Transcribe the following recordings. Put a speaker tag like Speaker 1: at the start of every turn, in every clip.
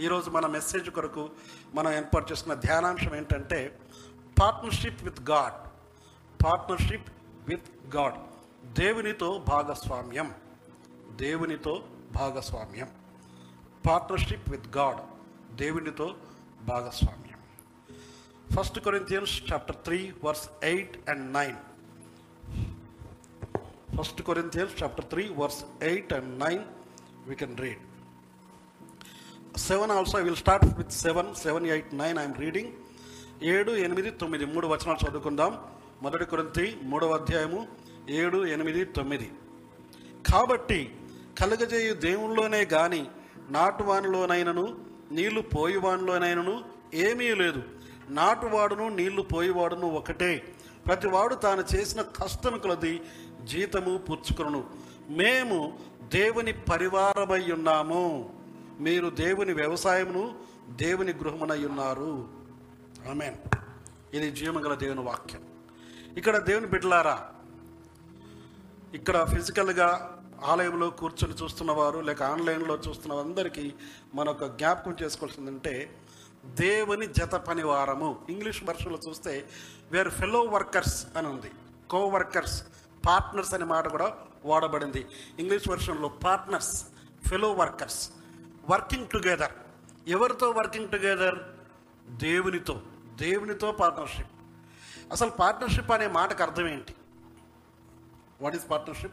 Speaker 1: ఈరోజు మన మెసేజ్ కొరకు మనం ఏర్పాటు చేసుకున్న ధ్యానాంశం ఏంటంటే partnership with God partnership with God దేవునితో భాగస్వామ్యం. దేవునితో భాగస్వామ్యం. పార్ట్నర్షిప్ విత్ గాడ్ దేవునితో భాగస్వామ్యం. First Corinthians chapter three verse eight and nine first Corinthians chapter three verse eight and nine we can read seven also I will start with seven seven eight nine I'm reading ఏడు ఎనిమిది తొమ్మిది మూడు వచనాలు చదువుకుందాం. మొదటి కొరింతి మూడవ అధ్యాయము ఏడు ఎనిమిది తొమ్మిది. కాబట్టి కలుగజేయు దేవునిలోనే గాని నాటువానిలోనైనను నీళ్ళు పోయివానిలోనైనను ఏమీ లేదు. నాటువాడును నీళ్ళు పోయివాడును ఒకటే. ప్రతివాడు తాను చేసిన కష్టం కొలది జీతము పుచ్చుకును మేము దేవుని పరివారమై ఉన్నాము. మీరు దేవుని వ్యవసాయమును దేవుని గృహమునై ఉన్నారు. ఆమెన్. ఇది జీవమగల దేవుని వాక్యం. ఇక్కడ దేవుని బిడ్డలారా ఇక్కడ ఫిజికల్గా ఆలయంలో కూర్చొని చూస్తున్నవారు లేక ఆన్లైన్లో చూస్తున్న అందరికీ మన ఒక జ్ఞాపకం చేసుకోవాల్సిందంటే దేవుని జత పనివారము. ఇంగ్లీష్ వర్షన్లో చూస్తే వేర్ ఫెలో వర్కర్స్ అని ఉంది. కో వర్కర్స్ పార్ట్నర్స్ అనే మాట కూడా వాడబడింది. English వర్షన్లో partners fellow workers working together ఎవరితో వర్కింగ్ టుగెదర్ దేవునితో. దేవునితో పార్ట్నర్షిప్ అసలు పార్ట్నర్షిప్ అనే మాటకు అర్థం ఏంటి? వాట్ ఈస్ పార్ట్నర్షిప్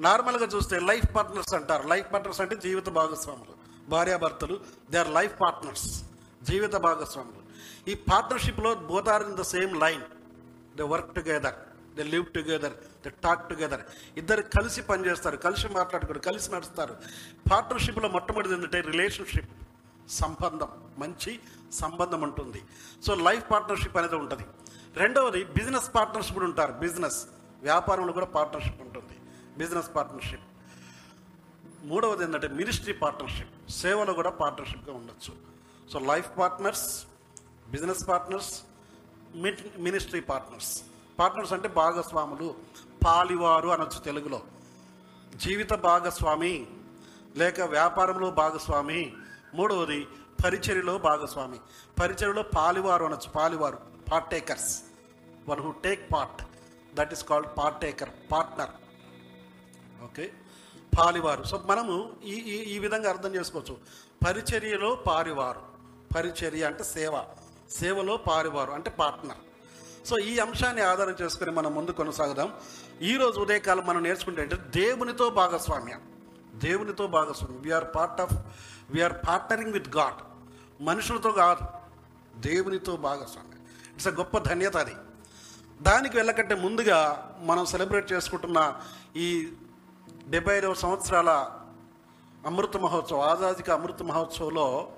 Speaker 1: నార్మల్గా చూస్తే లైఫ్ పార్ట్నర్స్ అంటారు. లైఫ్ పార్ట్నర్స్ అంటే జీవిత భాగస్వాములు. భార్యాభర్తలు దే ఆర్ లైఫ్ పార్ట్నర్స్ జీవిత భాగస్వాములు. ఈ పార్ట్నర్షిప్లో both are in the same line they work together they live together they talk together ఇద్దరు కలిసి పనిచేస్తారు కలిసి మాట్లాడుకోరు కలిసి నడుస్తారు. పార్ట్నర్షిప్లో మొట్టమొదటిది ఏంటంటే రిలేషన్షిప్ సంబంధం. మంచి సంబంధం ఉంటుంది. సో లైఫ్ పార్ట్నర్షిప్ అనేది ఉంటుంది. రెండవది బిజినెస్ పార్ట్నర్షిప్ కూడా ఉంటారు. బిజినెస్ వ్యాపారంలో కూడా పార్ట్నర్షిప్ ఉంటుంది. బిజినెస్ పార్ట్నర్షిప్ మూడవది ఏంటంటే మినిస్ట్రీ పార్ట్నర్షిప్ సేవలో కూడా పార్ట్నర్షిప్గా ఉండొచ్చు. So life partners business partners ministry partners partners అంటే భాగస్వాములు. పాలివారు అనొచ్చు తెలుగులో. జీవిత భాగస్వామి లేక వ్యాపారంలో భాగస్వామి. మూడవది పరిచర్యలో భాగస్వామి. పరిచర్యలో పాలివారు అనొచ్చు పాలివారు part takers one who take part. That is called part taker partner. Okay? పాలివారు. So మనము ఈ ఈ ఈ విధంగా అర్థం చేసుకోవచ్చు. పరిచర్యలో పారివారు. పరిచర్య అంటే సేవ. సేవలో పారివారు అంటే పార్ట్నర్. సో ఈ అంశాన్ని ఆధారం చేసుకుని మనం ముందు కొనసాగుదాం. ఈరోజు ఉదయకాలం మనం నేర్చుకుంటే అంటే దేవునితో భాగస్వామ్యం. దేవునితో భాగస్వామ్యం. We are part of we are partnering with God మనుషులతో కాదు దేవునితో భాగస్వామ్యం. ఇట్స్ అ గొప్ప ధన్యత అది. దానికి వెళ్ళకంటే ముందుగా మనం సెలబ్రేట్ చేసుకుంటున్న ఈ డెబ్బై ఐదవ సంవత్సరాల అమృత మహోత్సవం ఆజాదిక అమృత మహోత్సవంలో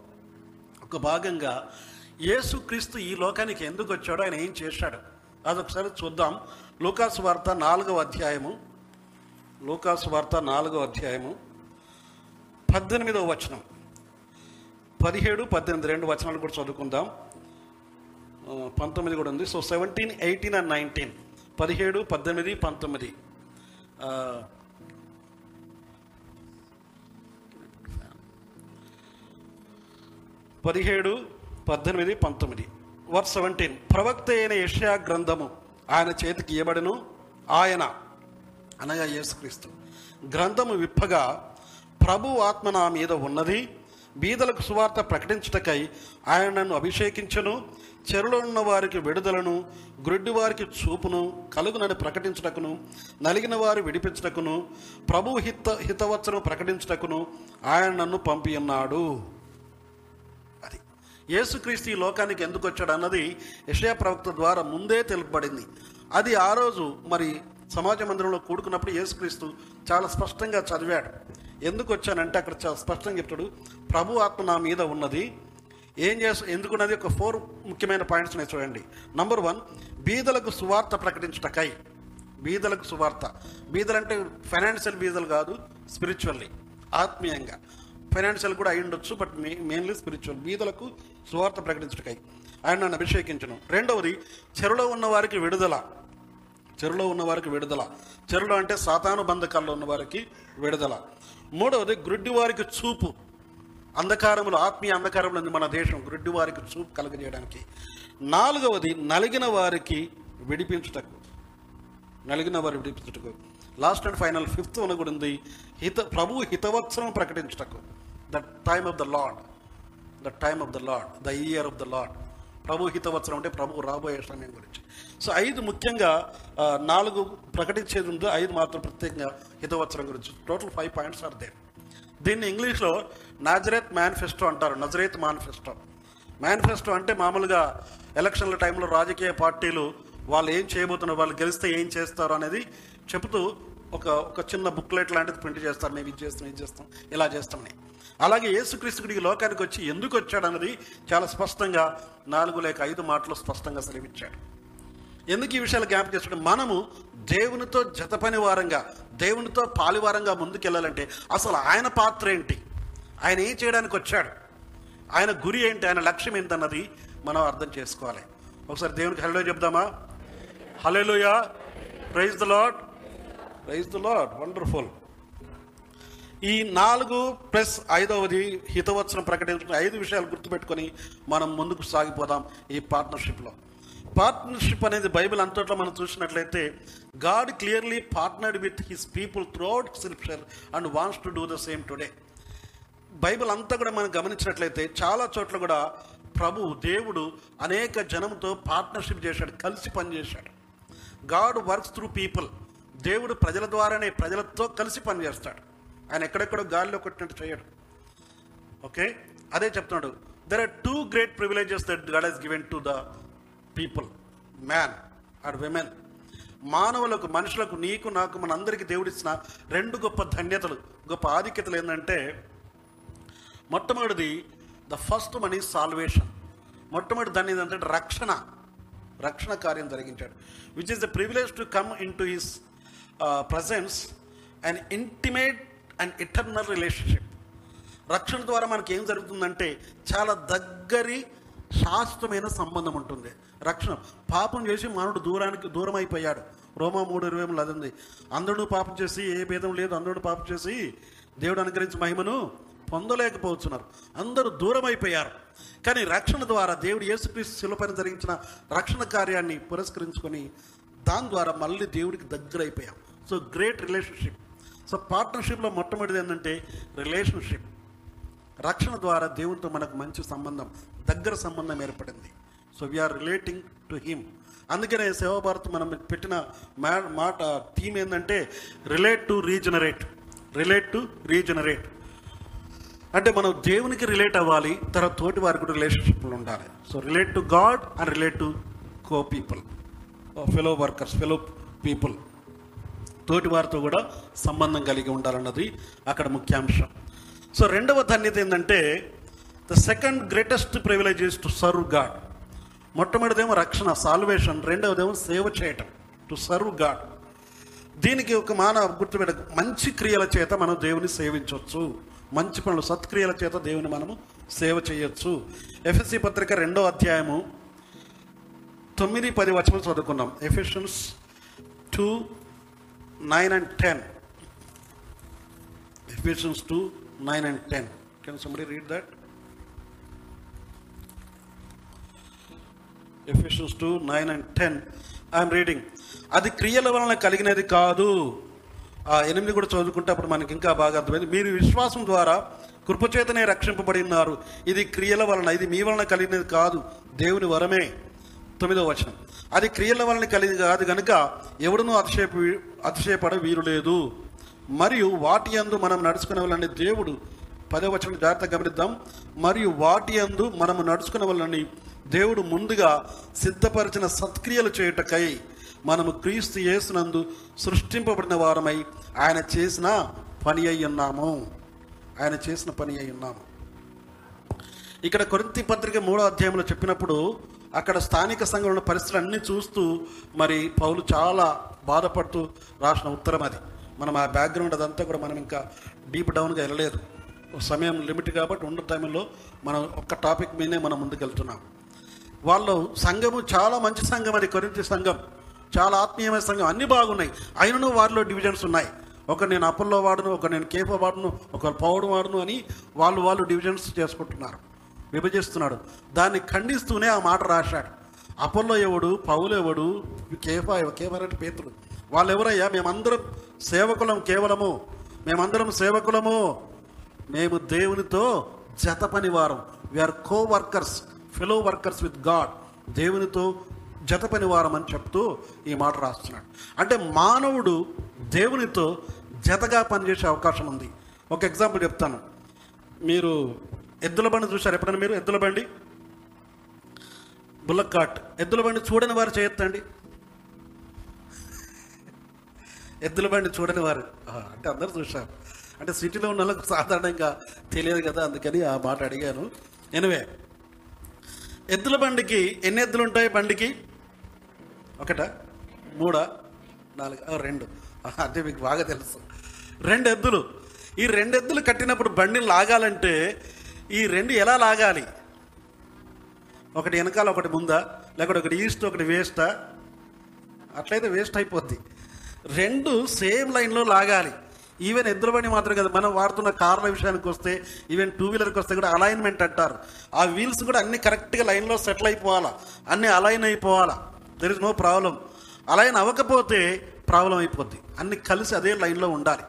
Speaker 1: ఒక భాగంగా యేసుక్రీస్తు ఈ లోకానికి ఎందుకు వచ్చాడో ఆయన ఏం చేశాడు? అదొకసారి చూద్దాం. లూకాసు వార్త నాలుగవ అధ్యాయము. లూకాసు వార్త నాలుగవ అధ్యాయము. పద్దెనిమిదవ వచనం. పదిహేడు పద్దెనిమిది రెండు వచనాలు కూడా చదువుకుందాం. పంతొమ్మిది కూడా ఉంది. So seventeen eighteen and nineteen. పదిహేడు పద్దెనిమిది పంతొమ్మిది. పదిహేడు పద్దెనిమిది పంతొమ్మిది. వర్ సెవెంటీన్ ప్రవక్త అయిన యష్యా గ్రంథము. ఆయన చేతికి ఇవ్వబడను ఆయన అనగా యేసుక్రీస్తు. గ్రంథము విప్పగా ప్రభు ఆత్మ నా మీద ఉన్నది బీదలకు సువార్త ప్రకటించుటకై ఆయన నన్ను అభిషేకించను చెరులో ఉన్న వారికి విడుదలను గ్రుడ్డి వారికి చూపును కలుగునని ప్రకటించుటకును నలిగిన వారు విడిపించుటకును ప్రభు హిత హితవచ్చను ప్రకటించుటకును ఆయన నన్ను పంపి ఉన్నాడు యేసుక్రీస్తు ఈ లోకానికి ఎందుకు వచ్చాడు అన్నది యషయా ప్రవక్త ద్వారా ముందే తెలుపబడింది. అది ఆ రోజు మరి సమాజ మందిరంలో కూడుకున్నప్పుడు యేసుక్రీస్తు చాలా స్పష్టంగా చదివాడు. ఎందుకు వచ్చానంటే అక్కడ చాలా స్పష్టంగా చెప్తాడు. ప్రభు ఆత్మ నా మీద ఉన్నది. ఏం చేసు ఎందుకున్నది? ఒక ఫోర్ ముఖ్యమైన పాయింట్స్ నేను చూడండి. నంబర్ వన్ బీదలకు సువార్త ప్రకటించటకై. బీదలకు సువార్త. బీదలంటే ఫైనాన్షియల్ బీదలు కాదు స్పిరిచువల్లీ ఆత్మీయంగా. ఫైనాన్షియల్ కూడా అయి ఉండొచ్చు బట్ మెయిన్లీ స్పిరిచువల్ బీదలకు సువార్త ప్రకటించుటకై. ఆయన నన్ను అభిషేకించను. రెండవది చెరులో ఉన్న వారికి విడుదల. చెరులో ఉన్న వారికి విడుదల. చెరులో అంటే సాతాను బంధకాల్లో ఉన్న వారికి విడుదల. మూడవది గ్రుడ్డి వారికి చూపు. అంధకారములు ఆత్మీయ అంధకారములు ఉంది మన దేశం గ్రుడ్డి వారికి చూపు కలుగజేయడానికి. నాలుగవది నలిగిన వారికి విడిపించుటకు. నలిగిన వారి విడిపించుటకు. Last and final fifth one కూడా ఉంది. హిత ప్రభు హితవత్సరం ప్రకటించుటకు. The time of the Lord the time of the Lord the year of the Lord ప్రభు హితవత్సరం అంటే ప్రభు రాబోయే సమయం గురించి. సో ఐదు ముఖ్యంగా నాలుగు ప్రకటించేది ఉందో. ఐదు మాత్రం ప్రత్యేకంగా హితవత్సరం గురించి. Total five points are there దీన్ని ఇంగ్లీష్లో నాజరేత్ మేనిఫెస్టో అంటారు. Nazareth manifesto. మేనిఫెస్టో అంటే మామూలుగా ఎలక్షన్ల టైంలో రాజకీయ పార్టీలు వాళ్ళు ఏం చేయబోతున్నారు వాళ్ళు గెలిస్తే ఏం చేస్తారు అనేది చెబుతూ ఒక ఒక చిన్న బుక్లెట్ లాంటిది ప్రింట్ చేస్తారు. మేము ఇది చేస్తాం ఇది చేస్తాం ఇలా చేస్తామని. అలాగే యేసుక్రీస్తుడికి లోకానికి వచ్చి ఎందుకు వచ్చాడు అన్నది చాలా స్పష్టంగా నాలుగు లేక ఐదు మాటలు స్పష్టంగా సెలవిచ్చాడు. ఎందుకు ఈ విషయాలు జ్ఞాపకం చేసుకుంటే మనము దేవునితో జతపని వారంగా దేవునితో పాలివారంగా ముందుకెళ్ళాలంటే అసలు ఆయన పాత్ర ఏంటి? ఆయన ఏం చేయడానికి వచ్చాడు? ఆయన గురి ఏంటి? ఆయన లక్ష్యం ఏంటన్నది మనం అర్థం చేసుకోవాలి. ఒకసారి దేవునికి హలో చెప్దామా? హలోయా praise the Lord praise the Lord wonderful. ఈ నాలుగు ప్లస్ ఐదవది హితవత్సరం ప్రకటించిన ఐదు విషయాలు గుర్తుపెట్టుకొని మనం ముందుకు సాగిపోదాం ఈ పార్ట్నర్షిప్లో. పార్ట్నర్షిప్ అనేది బైబిల్ అంతట్లో మనం చూసినట్లయితే God clearly partnered with his people throughout scripture and wants to do the same today. Bible అంతా కూడా మనం గమనించినట్లయితే చాలా చోట్ల కూడా ప్రభు దేవుడు అనేక జనంతో పార్ట్నర్షిప్ చేశాడు కలిసి పనిచేశాడు. God works through people. దేవుడు ప్రజల ద్వారానే ప్రజలతో కలిసి పనిచేస్తాడు. ఆయన ఎక్కడెక్కడో గాలిలో కొట్టినట్టు చేయడు. ఓకే? అదే చెప్తున్నాడు. There are two great privileges that God he's given to the people man and women మానవులకు మనుషులకు నీకు నాకు మనందరికీ దేవుడిచ్చిన రెండు గొప్ప ధన్యతలు గొప్ప ఆధిక్యతలు ఏంటంటే మొట్టమొదటిది ద ఫస్ట్ మనీ సాల్వేషన్ మొట్టమొదటి దాన్ని ఏంటంటే రక్షణ రక్షణ కార్యం జరిగించాడు. Which is the privilege to come in to his presence and intimate and eternal relationship రక్షణ ద్వారా మనకి ఏం జరుగుతుందంటే చాలా దగ్గరి శాశ్వతమైన సంబంధం ఉంటుంది. రక్షణ. పాపం చేసి మానవుడు దూరానికి దూరం అయిపోయాడు రోమా మూడు ఇరవై మూడు అది ఉంది. అందరూ పాపం చేసి ఏ భేదం లేదు అందరూ పాపం చేసి దేవుడు అనుగ్రహించిన మహిమను పొందలేకపోతున్నారు. అందరూ దూరం అయిపోయారు కానీ రక్షణ ద్వారా దేవుడు యేసుక్రీస్తు శిలపైన జరిగించిన రక్షణ కార్యాన్ని పురస్కరించుకొని దాని ద్వారా మళ్ళీ దేవుడికి దగ్గర అయిపోయాం సో గ్రేట్ రిలేషన్షిప్ సో పార్ట్నర్షిప్లో మొట్టమొదటిది ఏంటంటే రిలేషన్షిప్. రక్షణ ద్వారా దేవునితో మనకు మంచి సంబంధం దగ్గర సంబంధం ఏర్పడింది. So we are relating to him అందుకనే సేవాభారత్ మనం పెట్టిన మా మాట థీమ్ ఏంటంటే relate to regenerate relate to regenerate అంటే మనం దేవునికి రిలేట్ అవ్వాలి తర్వాత తోటి వారికి కూడా రిలేషన్షిప్లు ఉండాలి. So relate to God and relate to co people fellow workers fellow people తోటి వారితో కూడా సంబంధం కలిగి ఉండాలన్నది అక్కడ ముఖ్యాంశం. సో రెండవ ధన్యత ఏంటంటే the second greatest privilege is to serve God మొట్టమొదటిదేమో రక్షణ సాల్వేషన్ రెండవదేమో సేవ చేయటం టు సర్వ్ గాడ్ దీనికి ఒక మానవ గుర్తుపెట్ట మంచి క్రియల చేత మనం దేవుని సేవించవచ్చు మంచి పనులు సత్క్రియల చేత దేవుని మనము సేవ చేయొచ్చు. ఎఫ్ఎస్సి పత్రిక రెండో అధ్యాయము తొమ్మిది పది వచనం చదువుకున్నాం. Ephesians two nine and ten. Ephesians two nine and ten. Can somebody read that Ephesians two nine and ten. I'm reading అది క్రియల వలన కలిగినది కాదు. ఆ ఎనిమిది కూడా చదువుకుంటే అప్పుడు మనకి ఇంకా బాగా అర్థమైంది. మీరు విశ్వాసం ద్వారా కృపచేతనే రక్షింపబడి ఉన్నారు. ఇది క్రియల వలన ఇది మీ వలన కలిగినది కాదు. దేవుని వరమే. తొమ్మిదో వచనం. అది క్రియల వలన కలిగి కాదు గనుక ఎవడునూ అతిశయప అతిశయపడ వీలు లేదు మరియు వాటి యందు మనం నడుచుకునే వాళ్ళని దేవుడు పదో వచనం జాగ్రత్తగా గమనిద్దాం. మరియు వాటి యందు మనము నడుచుకునే వాళ్ళని దేవుడు ముందుగా సిద్ధపరిచిన సత్క్రియలు చేయుటకై మనము క్రీస్తు యేసునందు సృష్టింపబడిన వారమై ఆయన చేసిన పని అయి ఉన్నాము. ఆయన చేసిన పని అయి ఉన్నాము. ఇక్కడ కొరింతి పత్రిక మూడో అధ్యాయంలో చెప్పినప్పుడు అక్కడ స్థానిక సంఘంలో పరిస్థితులు అన్నీ చూస్తూ మరి పౌలు చాలా బాధపడుతూ రాసిన ఉత్తరం అది. మనం ఆ బ్యాక్గ్రౌండ్ అదంతా కూడా మనం ఇంకా డీప్ డౌన్గా వెళ్ళలేదు. సమయం లిమిట్ కాబట్టి ఉన్న టైంలో మనం ఒక్క టాపిక్ మీదనే మనం ముందుకెళ్తున్నాం. వాళ్ళు సంఘము చాలా మంచి సంఘం అది కొరింత సంఘం. చాలా ఆత్మీయమైన సంఘం. అన్నీ బాగున్నాయి. అయినను వారిలో డివిజన్స్ ఉన్నాయి. ఒక నేను అప్పుల్లో వాడును ఒక నేను కేఫో వాడును ఒక పౌడు వాడును అని వాళ్ళు వాళ్ళు డివిజన్స్ చేసుకుంటున్నారు. విభజిస్తున్నాడు. దాన్ని ఖండిస్తూనే ఆ మాట రాశాడు. అపోలో ఎవడు పౌలు ఎవడు కేఫా కేఫారెడ్డి పేతుడు వాళ్ళు ఎవరయ్యా మేమందరం సేవకులం కేవలము. మేమందరం సేవకులము. మేము దేవునితో జత పనివారం we are co workers fellow workers with God దేవునితో జత పనివారం అని చెప్తూ ఈ మాట రాస్తున్నాడు. అంటే మానవుడు దేవునితో జతగా పనిచేసే అవకాశం ఉంది. ఒక ఎగ్జాంపుల్ చెప్తాను. మీరు ఎద్దుల బండి చూశారు ఎప్పుడైనా మీరు? ఎద్దుల బండి? బుల్లక్కాట్. ఎద్దుల బండి చూడని వారు చేయొద్దండి ఎద్దుల బండి చూడని వారు. అంటే అందరు చూశారు. అంటే సిటీలో ఉన్న వాళ్ళకు సాధారణంగా తెలియదు కదా అందుకని ఆ మాట అడిగాను. ఎనివే ఎద్దుల బండికి ఎన్ని ఎద్దులు ఉంటాయి బండికి? ఒకట? మూడా? నాలుగు? రెండు. అంటే మీకు బాగా తెలుసు. రెండు ఎద్దులు. ఈ రెండు ఎద్దులు కట్టినప్పుడు బండిని లాగాలంటే ఈ రెండు ఎలా లాగాలి? ఒకటి వెనకాల ఒకటి ముందా? లేకపోతే ఒకటి ఈస్ట్ ఒకటి వేస్టా? అట్లయితే వేస్ట్ అయిపోద్ది. రెండు సేమ్ లైన్లో లాగాలి. ఈవెన్ ఎద్దుల బండి మాత్రం కదా మనం వాడుతున్న కార్ల విషయానికి వస్తే ఈవెన్ టూ వీలర్కి వస్తే కూడా అలైన్మెంట్ అంటారు. ఆ వీల్స్ కూడా అన్ని కరెక్ట్గా లైన్లో సెటిల్ అయిపోవాలా? అన్నీ align అయిపోవాలా? There is no problem align అవ్వకపోతే ప్రాబ్లం అయిపోద్ది. అన్ని కలిసి అదే లైన్లో ఉండాలి.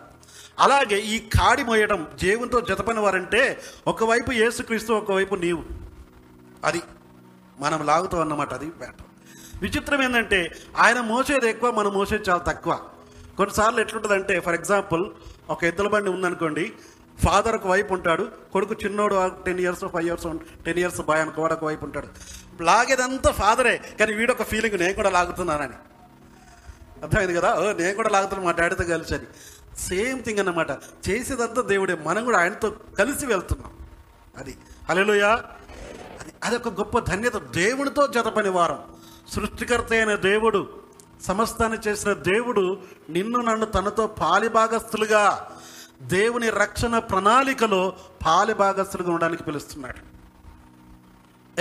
Speaker 1: అలాగే ఈ కాడి మోయడం దేవునితో జతపని వారంటే ఒకవైపు యేసుక్రీస్తు ఒకవైపు నీవు. అది మనం లాగుతాం అన్నమాట అది బ్యాటర్ విచిత్రం ఏంటంటే ఆయన మోసేది ఎక్కువ మనం మోసేది చాలా తక్కువ. కొన్నిసార్లు ఎట్లుంటుందంటే ఫర్ ఎగ్జాంపుల్ ఒక ఎద్దుల బండి ఉందనుకోండి ఫాదర్ ఒక వైపు ఉంటాడు కొడుకు చిన్నోడు ten years five years ten years boy అనుకోవాడు ఒక వైపు ఉంటాడు. లాగేదంతా ఫాదరే కానీ వీడొక ఫీలింగ్ నేను కూడా లాగుతున్నానని. అర్థమైంది కదా? ఓ నేను కూడా లాగుతున్నాను మా డాడీతో కలిసి అని. సేమ్ థింగ్ అన్నమాట. చేసేదంతా దేవుడే. మనం కూడా ఆయనతో కలిసి వెళ్తున్నాం. అది హలోయా అది అదొక గొప్ప ధన్యత. దేవుడితో జతపని వారం. సృష్టికర్త అయిన దేవుడు సమస్తాన్ని చేసిన దేవుడు నిన్ను నన్ను తనతో పాలిభాగస్తులుగా దేవుని రక్షణ ప్రణాళికలో పాలిభాగస్తులుగా ఉండడానికి పిలుస్తున్నాడు.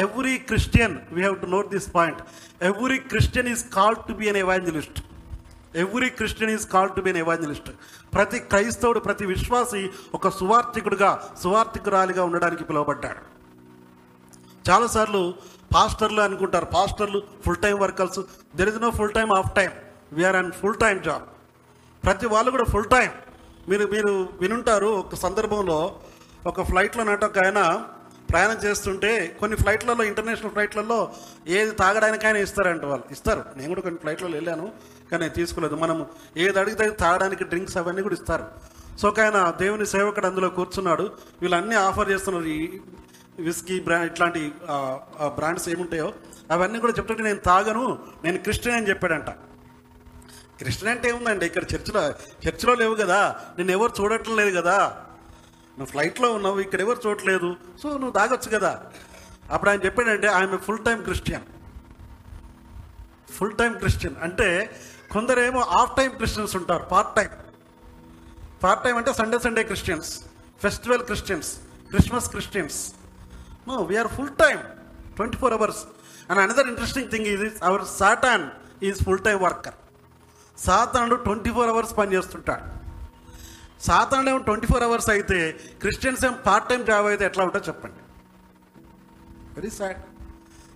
Speaker 1: Every Christian we have to note this point every Christian is called to be an evangelist every Christian is call to be an evangelist ప్రతి క్రైస్తవుడు ప్రతి విశ్వాసి ఒక సువార్థికుడుగా సువార్థికురాలిగా ఉండడానికి పిలువబడ్డాడు. చాలాసార్లు పాస్టర్లు అనుకుంటారు. పాస్టర్లు full time workers there is no full time off time we are and full time job ప్రతి వాళ్ళు కూడా ఫుల్ టైం మీరు మీరు వినుంటారు ఒక సందర్భంలో ఒక ఫ్లైట్లో నాట ఒక ఆయన ప్రయాణం చేస్తుంటే కొన్ని ఫ్లైట్లలో ఇంటర్నేషనల్ ఫ్లైట్లలో ఏది తాగడానికైనా ఇస్తారంట వాళ్ళు. ఇస్తారు. నేను కూడా కొన్ని ఫ్లైట్లలో వెళ్ళాను. కానీ తీసుకోలేదు. మనం ఏది అడిగితే తాగడానికి డ్రింక్స్ అవన్నీ కూడా ఇస్తారు. సో ఒక ఆయన దేవుని సేవకుడు అందులో కూర్చున్నాడు. వీళ్ళన్నీ ఆఫర్ చేస్తున్నారు. ఈ విస్కీ బ్రాండ్ ఇట్లాంటి బ్రాండ్స్ ఏముంటాయో అవన్నీ కూడా చెప్తుంటే నేను తాగను నేను క్రిస్టియన్ అని చెప్పాడంట. క్రిస్టియన్ అంటే ఏముందండి? ఇక్కడ చర్చిలో చర్చిలో లేవు కదా. నేను ఎవరు చూడటం లేదు కదా. నువ్వు ఫ్లైట్లో ఉన్నావు ఇక్కడ ఎవరు చూడట్లేదు. సో నువ్వు తాగొచ్చు కదా. అప్పుడు ఆయన చెప్పాడంటే ఆయన full time Christian full time Christian అంటే కొందరేమో హాఫ్ టైం క్రిస్టియన్స్ ఉంటారు పార్ట్ టైం. పార్ట్ టైం అంటే Sunday Sunday Christians. Festival Christians Christmas Christians. No we are full time twenty four hours and another interesting thing is our Satan is full time worker సాతానుడు twenty four hours పనిచేస్తుంటాడు సాతానుడు ఏమో twenty four hours అయితే Christians ఏం part time job అయితే ఎట్లా ఉంటుందో చెప్పండి. వెరీ సాడ్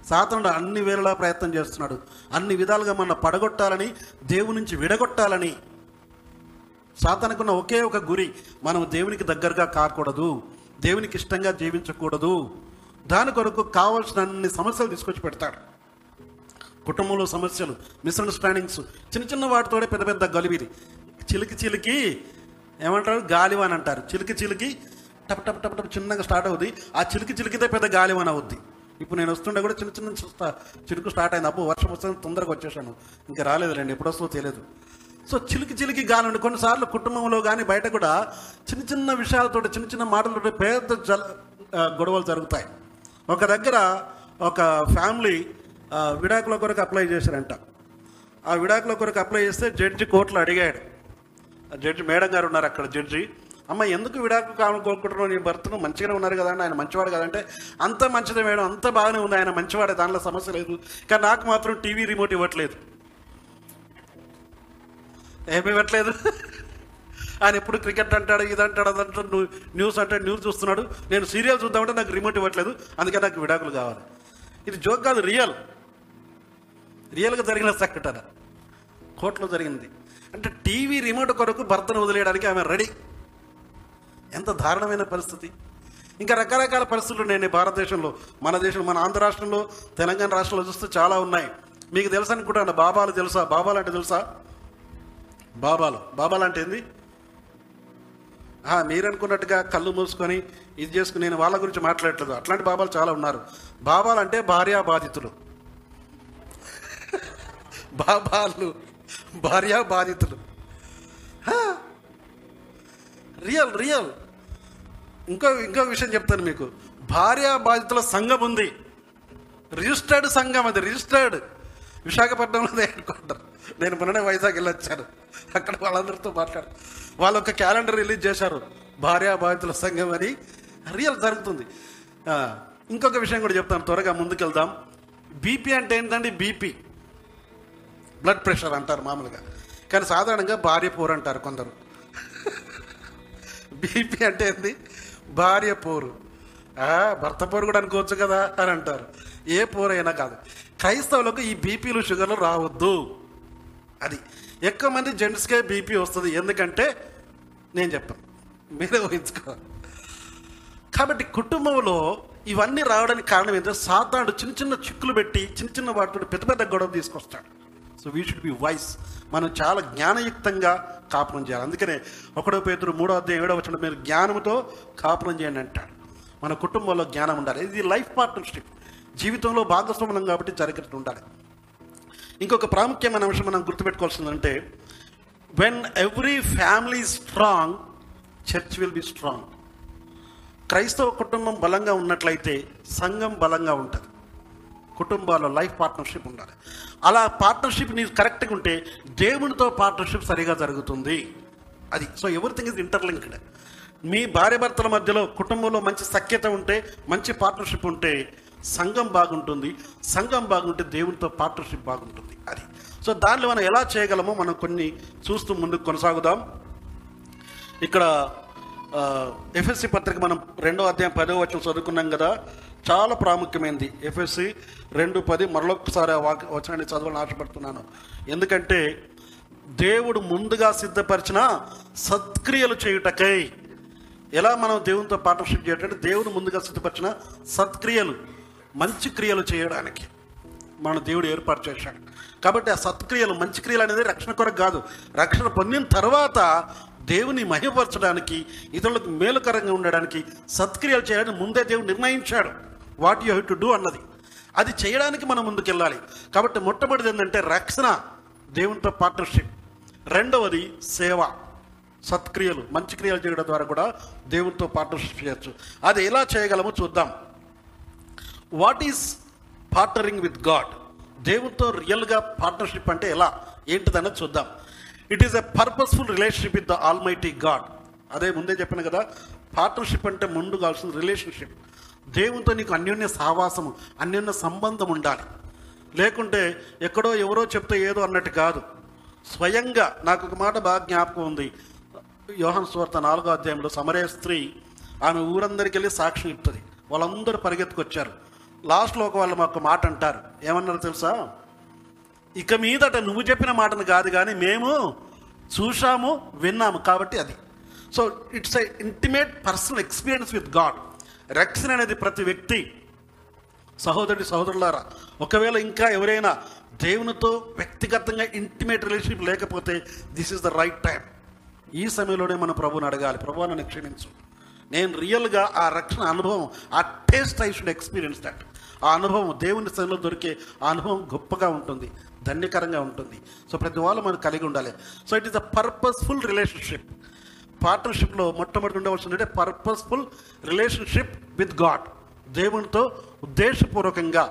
Speaker 1: సాతానుడు అన్ని వేళలా ప్రయత్నం చేస్తున్నాడు. అన్ని విధాలుగా మన పడగొట్టాలని దేవుని నుంచి విడగొట్టాలని. సాతానుకున్న ఒకే ఒక గురి మనం దేవునికి దగ్గరగా కాకూడదు. దేవునికి ఇష్టంగా జీవించకూడదు. దాని కొరకు కావాల్సిన అన్ని సమస్యలు తీసుకొచ్చి పెడతాడు. కుటుంబంలో సమస్యలు మిస్అండర్స్టాండింగ్స్ చిన్న చిన్న వాటితోనే పెద్ద పెద్ద గలిబిలి. చిలికి చిలికి ఏమంటారు? గాలివాన్ అంటారు. చిలికి చిలికి టప్ టప్ టప్ టప్ చిన్నగా స్టార్ట్ అవుద్ది. ఆ చిలికి చిలికితే పెద్ద గాలివాన్ అవుద్ది. ఇప్పుడు నేను వస్తుండే కూడా చిన్న చిన్న చూస్తా. చిలుకు స్టార్ట్ అయింది. అప్పుడు వర్షం వస్తుంది తొందరగా వచ్చేసాను. ఇంకా రాలేదులేండి ఎప్పుడు వస్తుందో తెలియదు. సో చిలికి చిలికి గాలి కొన్నిసార్లు కుటుంబంలో కానీ బయట కూడా చిన్న చిన్న విషయాలతో చిన్న చిన్న మాటలతో పెద్ద జల గొడవలు జరుగుతాయి. ఒక దగ్గర ఒక ఫ్యామిలీ విడాకుల కొరకు అప్లై చేశారంట. ఆ విడాకుల కొరకు అప్లై చేస్తే జడ్జి కోర్టులో అడిగాడు. ఆ జడ్జి మేడం గారు ఉన్నారు అక్కడ జడ్జి. అమ్మ ఎందుకు విడాకులు కావాలనుకుంటున్నావు నీ భర్తను మంచిగానే ఉన్నారు కదా ఆయన మంచివాడు కదంటే అంత మంచిదే మేడం అంత బాగానే ఉంది ఆయన మంచివాడే దానిలో సమస్య లేదు. కానీ నాకు మాత్రం టీవీ రిమోట్ ఇవ్వట్లేదు. ఏమి ఇవ్వట్లేదు? ఆయన ఎప్పుడు క్రికెట్ అంటాడు ఇది అంటాడు అది అంటాడు న్యూస్ అంటే న్యూస్ చూస్తున్నాడు. నేను సీరియల్ చూద్దామంటే నాకు రిమోట్ ఇవ్వట్లేదు. అందుకే నాకు విడాకులు కావాలి. ఇది జోక్ కాదు రియల్. రియల్గా జరిగిన సంఘటన. కోర్టులో జరిగింది. అంటే టీవీ రిమోట్ కొరకు భర్తను వదిలేయడానికి ఆమె రెడీ. ఎంత దారుణమైన పరిస్థితి. ఇంకా రకరకాల పరిస్థితులు ఉన్నాయి భారతదేశంలో. మన దేశంలో మన ఆంధ్ర రాష్ట్రంలో తెలంగాణ రాష్ట్రంలో చూస్తే చాలా ఉన్నాయి. మీకు తెలుసు అనుకుంటాను బాబాలు తెలుసా? బాబాలు అంటే తెలుసా? బాబాలు. బాబాలు అంటే ఏంది? మీరనుకున్నట్టుగా మీరు అనుకున్నట్టుగా కళ్ళు మూసుకొని ఇది చేసుకుని నేను వాళ్ళ గురించి మాట్లాడట్లేదు. అట్లాంటి బాబాలు చాలా ఉన్నారు. బాబాలు అంటే భార్యా బాధితులు బాబాలు భార్యా బాధితులు రియల్ రియల్. ఇంకో ఇంకో విషయం చెప్తాను మీకు. భార్య బాధితుల సంఘం ఉంది. రిజిస్టర్డ్ సంఘం అది రిజిస్టర్డ్. విశాఖపట్నంలో అనుకుంటారు నేను మొన్ననే వైజాగ్ వెళ్ళి వచ్చాను అక్కడ వాళ్ళందరితో మాట్లాడు. వాళ్ళు ఒక క్యాలెండర్ రిలీజ్ చేశారు. భార్య బాధితుల సంఘం అని. రియల్ జరుగుతుంది. ఇంకొక విషయం కూడా చెప్తాను. త్వరగా ముందుకెళ్దాం. బీపీ అంటే ఏంటండి బీపీ. బ్లడ్ ప్రెషర్ అంటారు మామూలుగా. కానీ సాధారణంగా భార్య పోరు అంటారు కొందరు. బీపీ అంటే ఏంది? భార్య పోరు. భర్త పోరు కూడా అనుకోవచ్చు కదా అని అంటారు. ఏ పోరైనా కాదు. క్రైస్తవులకు ఈ బీపీలు షుగర్లు రావద్దు. అది ఎక్కువ మంది జెంట్స్కే బీపీ వస్తుంది. ఎందుకంటే నేను చెప్పాను. మీరే ఊహించుకోవాలి. కాబట్టి కుటుంబంలో ఇవన్నీ రావడానికి కారణం ఏంటంటే సాతాడు చిన్న చిన్న చిక్కులు పెట్టి చిన్న చిన్న వాటితో పెద్ద పెద్ద గొడవ తీసుకొస్తాడు. So we should be wise మనం చాలా జ్ఞానయుక్తంగా కాపురం చేయాలి. అందుకనే ఒకడో పేరు మూడో అధ్యాయం ఏడో వచ్చిన మీరు జ్ఞానంతో కాపురం చేయండి అంటాడు. మన కుటుంబంలో జ్ఞానం ఉండాలి. ఇది లైఫ్ పార్ట్నర్షిప్. జీవితంలో భాగస్వామ్యం కాబట్టి జరిగినట్టు ఉండాలి. ఇంకొక ప్రాముఖ్యమైన అంశం మనం గుర్తుపెట్టుకోవాల్సిందంటే when every family strong church will be strong క్రైస్తవ కుటుంబం బలంగా ఉన్నట్లయితే సంఘం బలంగా ఉంటుంది. కుటుంబాల్లో లైఫ్ పార్ట్నర్షిప్ ఉండాలి. అలా పార్ట్నర్షిప్ నీకు కరెక్ట్గా ఉంటే దేవునితో పార్ట్నర్షిప్ సరిగా జరుగుతుంది. అది సో ఎవ్రీథింగ్ ఇస్ ఇంటర్లింక్డ్. మీ భార్య భర్తల మధ్యలో కుటుంబంలో మంచి సఖ్యత ఉంటే మంచి పార్ట్నర్షిప్ ఉంటే సంఘం బాగుంటుంది. సంఘం బాగుంటే దేవునితో పార్ట్నర్షిప్ బాగుంటుంది. అది. సో దానిలో మనం ఎలా చేయగలమో మనం కొన్ని చూస్తూ ముందుకు కొనసాగుదాం. ఇక్కడ ఎఫ్ఎస్సి పత్రిక మనం రెండో అధ్యాయం పదో వచ్చిన చదువుకున్నాం కదా. చాలా ప్రాముఖ్యమైనది ఎఫ్ఎస్సి రెండు పది మరొకసారి వాక్ వచనాన్ని చదవాలని ఆశపడుతున్నాను. ఎందుకంటే దేవుడు ముందుగా సిద్ధపరిచిన సత్క్రియలు చేయుటకై ఎలా మనం దేవునితో పార్ట్నర్షిప్ చేయటంటే దేవుడు ముందుగా సిద్ధపరిచిన సత్క్రియలు మంచి క్రియలు చేయడానికి మన దేవుడు ఏర్పాటు చేశాడు. కాబట్టి ఆ సత్క్రియలు మంచి క్రియలు అనేది రక్షణ కొరకు కాదు. రక్షణ పొందిన తర్వాత దేవుని మహిమపరచడానికి ఇతరులకు మేలుకరంగా ఉండడానికి సత్క్రియలు చేయడానికి ముందే దేవుడు నిర్ణయించాడు. What you have to do అన్నది. అది చేయడానికి మనం ముందుకెళ్ళాలి. కాబట్టి మొట్టమొదటిది ఏంటంటే రక్షణ దేవునితో పార్ట్నర్షిప్ రెండవది సేవ సత్క్రియలు మంచి క్రియలు చేయడం ద్వారా కూడా దేవునితో పార్ట్నర్షిప్ చేయొచ్చు. అది ఎలా చేయగలమో చూద్దాం. What is partnering with God దేవునితో రియల్గా పార్ట్నర్షిప్ అంటే ఎలా? ఏంటిదన్నది చూద్దాం. It is a purposeful relationship with the almighty God అదే ముందే చెప్పాను కదా పార్ట్నర్షిప్ అంటే ముందు కావాల్సిన రిలేషన్షిప్ దేవునితో నీకు అన్యోన్య సహవాసము అన్యోన్య సంబంధం ఉండాలి లేకుంటే ఎక్కడో ఎవరో చెప్తే ఏదో అన్నట్టు కాదు. స్వయంగా నాకు ఒక మాట బాగా జ్ఞాపకం ఉంది. యోహన్ స్వార్త నాలుగో అధ్యాయంలో సమరయ స్త్రీ ఆమె ఊరందరికి వెళ్ళి సాక్ష్యం ఇస్తుంది వాళ్ళందరూ పరిగెత్తుకొచ్చారు. లాస్ట్లో ఒక వాళ్ళు మాకు మాట అంటారు. ఏమన్నారు తెలుసా? ఇక మీదట నువ్వు చెప్పిన మాటను కాదు కానీ మేము చూశాము విన్నాము. కాబట్టి అది. So it's a intimate personal experience with God రక్షణ అనేది ప్రతి వ్యక్తి సహోదరుడి సహోదరులారా. ఒకవేళ ఇంకా ఎవరైనా దేవునితో వ్యక్తిగతంగా ఇంటిమేట్ రిలేషన్షిప్ లేకపోతే this is the right time ఈ సమయంలోనే మన ప్రభుని అడగాలి. ప్రభు నన్ను క్షమించు. నేను రియల్గా ఆ రక్షణ అనుభవం ఆ taste I should experience that ఆ అనుభవం దేవుని స్థలంలో దొరికే ఆ అనుభవం గొప్పగా ఉంటుంది ధన్యకరంగా ఉంటుంది. సో ప్రతి వాళ్ళు మనం కలిగి ఉండాలి. So it is a purposeful relationship పార్ట్నర్షిప్లో మొట్టమొదటి ఉండవలసిందంటే పర్పస్ఫుల్ రిలేషన్షిప్ విత్ గాడ్ దేవునితో ఉద్దేశపూర్వకంగా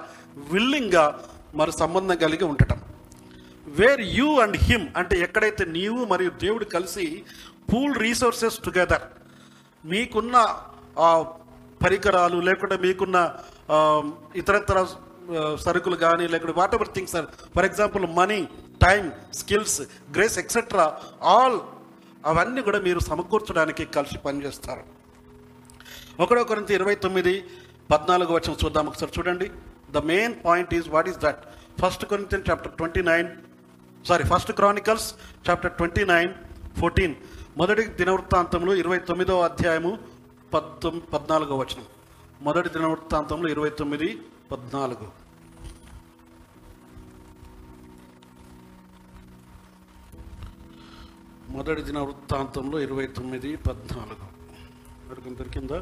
Speaker 1: విల్లింగ్గా మరి సంబంధం కలిగి ఉండటం. వేర్ యూ అండ్ హిమ్ అంటే ఎక్కడైతే నీవు మరియు దేవుడు కలిసి పూల్ రీసోర్సెస్ టుగెదర్ మీకున్న పరికరాలు లేకుంటే మీకున్న ఇతరతర ఇతరత్ర సరుకులు కానీ లేకుంటే whatever things for example money time skills grace etcetera all అవన్నీ కూడా మీరు సమకూర్చడానికి కలిసి పనిచేస్తారు. ఒకడో కొరింత ఇరవై తొమ్మిది పద్నాలుగు వచ్చిన చూద్దాం ఒకసారి. చూడండి. The main point is what is that first Corinthian chapter twenty nine sorry first Chronicles chapter twenty nine fourteen మొదటి దినవృత్తాంతంలో ఇరవై తొమ్మిదవ అధ్యాయము పద్దొమ్ పద్నాలుగో వచనం. మొదటి దినవృత్తాంతంలో ఇరవై తొమ్మిది పద్నాలుగు. మొదటి దిన వృత్తాంతంలో ఇరవై తొమ్మిది పద్నాలుగు. ఎవరికైనా దొరికిందా?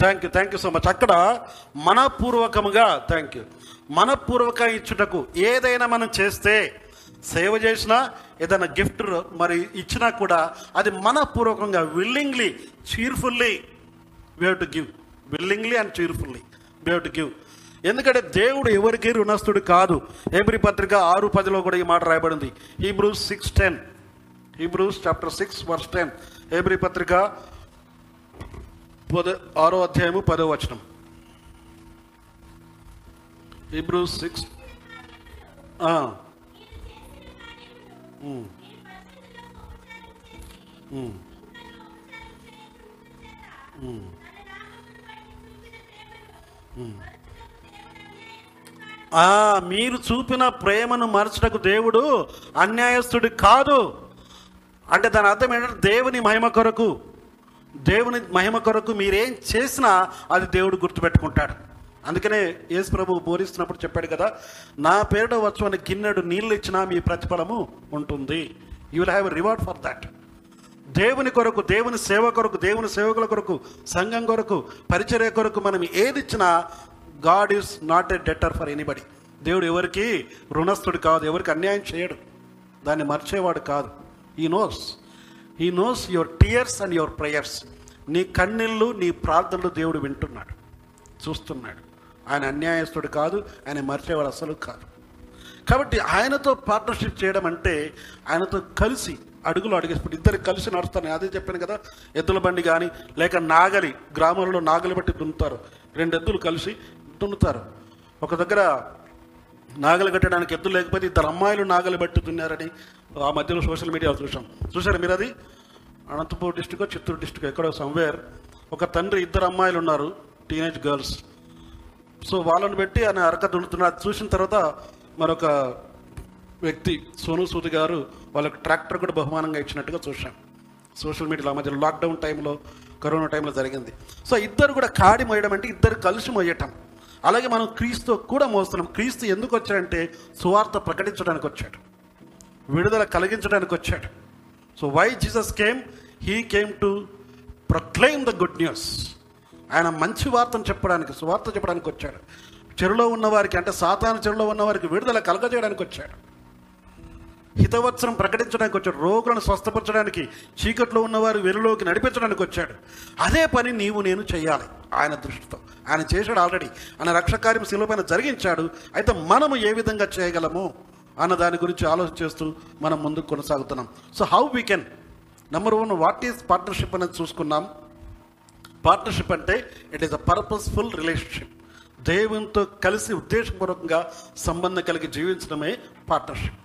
Speaker 1: Thank you thank you so much అక్కడ మనపూర్వకముగా థ్యాంక్ యూ మనపూర్వక ఇచ్చుటకు ఏదైనా మనం చేస్తే సేవ చేసినా ఏదైనా గిఫ్ట్ మరి ఇచ్చినా కూడా అది మనపూర్వకంగా willingly cheerfully we to give willingly and cheerfully we to give ఎందుకంటే దేవుడు ఎవరికి రుణస్థుడు కాదు. ఏబ్రి పత్రిక ఆరు పదిలో కూడా ఈ మాట రాయబడింది. Hebrews six ten Hebrews chapter six verse ten ఏబ్రి పత్రిక పద ఆరో అధ్యాయము పదో వచనం. హీబ్రూస్ సిక్స్ మీరు చూపిన ప్రేమను మరచటకు దేవుడు అన్యాయస్తుడు కాదు. అంటే దాని అర్థం ఏంటంటే దేవుని మహిమ కొరకు దేవుని మహిమ కొరకు మీరేం చేసినా అది దేవుడు గుర్తుపెట్టుకుంటాడు. అందుకనే యేసు ప్రభు బోధిస్తున్నప్పుడు చెప్పాడు కదా నా పేరిట వచ్చువని గిన్నెడు నీళ్ళు ఇచ్చినా మీ ప్రతిఫలము ఉంటుంది. You will have reward for that దేవుని కొరకు దేవుని సేవ కొరకు దేవుని సేవకుల కొరకు సంఘం కొరకు పరిచర్య కొరకు మనం ఏది ఇచ్చినా God is not a debtor for anybody దేవుడు ఎవరికి రుణస్థుడు కాదు ఎవరికి అన్యాయం చేయడు. దాన్ని మర్చేవాడు కాదు. He knows he knows your tears and your prayers నీ కన్నీళ్ళు నీ ప్రార్థనలు దేవుడు వింటున్నాడు చూస్తున్నాడు. ఆయన అన్యాయస్తుడు కాదు ఆయన మర్చేవాడు అసలు కాదు. కాబట్టి ఆయనతో పార్ట్నర్షిప్ చేయడం అంటే ఆయనతో కలిసి అడుగులు అడిగేప్పుడు ఇద్దరు కలిసి నడుస్తాను అదే చెప్పాను కదా ఎద్దుల బండి కానీ లేక నాగలి గ్రామాలలో నాగలి బట్టి దున్నుతారు. రెండు ఎద్దులు కలిసి దున్నుతారు. ఒక దగ్గర నాగలి కట్టడానికి ఎద్దులు లేకపోతే ఇద్దరు అమ్మాయిలు నాగలి బట్టి దున్నారని ఆ మధ్యలో సోషల్ మీడియాలో చూసాం చూసారు మీరు అది? అనంతపూర్ డిస్టిక్ చిత్తూరు డిస్టిక్ ఎక్కడో సంవేర్ ఒక తండ్రి ఇద్దరు అమ్మాయిలు ఉన్నారు టీనేజ్ గర్ల్స్ సో వాళ్ళని పెట్టి ఆయన అరక దున్నుతున్నారు చూసిన తర్వాత మరొక వ్యక్తి సోను సూద్ గారు వాళ్ళకి ట్రాక్టర్ కూడా బహుమానంగా ఇచ్చినట్టుగా చూశాం. సోషల్ మీడియాలో మధ్యలో లాక్డౌన్ టైంలో కరోనా టైంలో జరిగింది. సో ఇద్దరు కూడా కాడి మోయడం అంటే ఇద్దరు కలిసి మోయటం. అలాగే మనం క్రీస్తు కూడా మోస్తున్నాం. క్రీస్తు ఎందుకు వచ్చాడంటే సువార్త ప్రకటించడానికి వచ్చాడు. విడుదల కలిగించడానికి వచ్చాడు. So why Jesus came he came to proclaim the good news ఆయన మంచి వార్తను చెప్పడానికి సువార్త చెప్పడానికి వచ్చాడు. చెరులో ఉన్నవారికి అంటే సాతాను చెరులో ఉన్నవారికి విడుదల కలగజేయడానికి వచ్చాడు. హితవత్సరం ప్రకటించడానికి వచ్చాడు. రోగులను స్వస్థపరచడానికి చీకట్లో ఉన్నవారు వెలులోకి నడిపించడానికి వచ్చాడు. అదే పని నీవు నేను చేయాలి. ఆయన దృష్టితో. ఆయన చేశాడు ఆల్రెడీ. ఆయన రక్షకార్యం శిలువపైన జరిగించాడు. అయితే మనము ఏ విధంగా చేయగలము అన్న దాని గురించి ఆలోచన చేస్తూ మనం ముందుకు కొనసాగుతున్నాం. So how we can number one what is partnership అనేది చూసుకున్నాం. పార్ట్నర్షిప్ అంటే it is a purposeful relationship దేవునితో కలిసి ఉద్దేశపూర్వకంగా సంబంధం కలిగి జీవించడమే పార్ట్నర్షిప్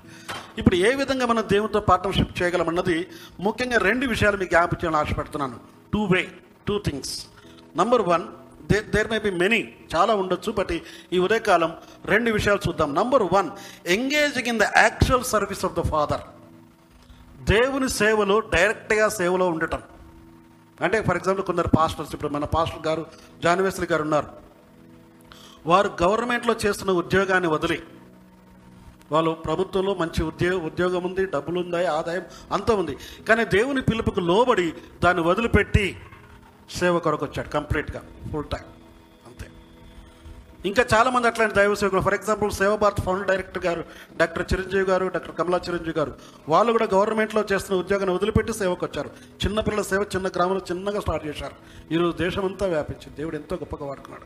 Speaker 1: ఇప్పుడు ఏ విధంగా మనం దేవునితో పార్ట్నర్షిప్ చేయగలమన్నది ముఖ్యంగా రెండు విషయాలు మీకు జ్ఞాపకం చేయాలని ఆశపడుతున్నాను. Two way two things number one they there may be many చాలా ఉండొచ్చు బట్ ఈ ఉదయకాలం రెండు విషయాలు చూద్దాం. Number one engaging in the actual service of the Father దేవుని సేవలో డైరెక్ట్గా సేవలో ఉండటం. అంటే ఫర్ ఎగ్జాంపుల్ కొందరు పాస్టర్స్ ఇప్పుడు మన పాస్టర్ గారు జానవేశ్వరి గారు ఉన్నారు. వారు గవర్నమెంట్లో చేస్తున్న ఉద్యోగాన్ని వదిలి వాళ్ళు ప్రభుత్వంలో మంచి ఉద్యోగ ఉద్యోగం ఉంది డబ్బులు ఉంది ఆదాయం అంతా ఉంది. కానీ దేవుని పిలుపుకు లోబడి దాన్ని వదిలిపెట్టి సేవ కొరకు వచ్చాడు కంప్లీట్గా ఫుల్ టైం ఇంకా చాలా మంది అట్లాంటి దైవ సేవకులు for example Seva Bharat founder director గారు డాక్టర్ చిరంజీవి గారు డాక్టర్ కమలా చిరంజీవి గారు వాళ్ళు కూడా గవర్నమెంట్లో చేస్తున్న ఉద్యోగాన్ని వదిలిపెట్టి సేవకు వచ్చారు. చిన్నపిల్లల సేవ చిన్న గ్రామంలో చిన్నగా స్టార్ట్ చేశారు. ఈరోజు దేశం అంతా వ్యాపించింది. దేవుడు ఎంతో గొప్పగా వాడుకున్నాడు.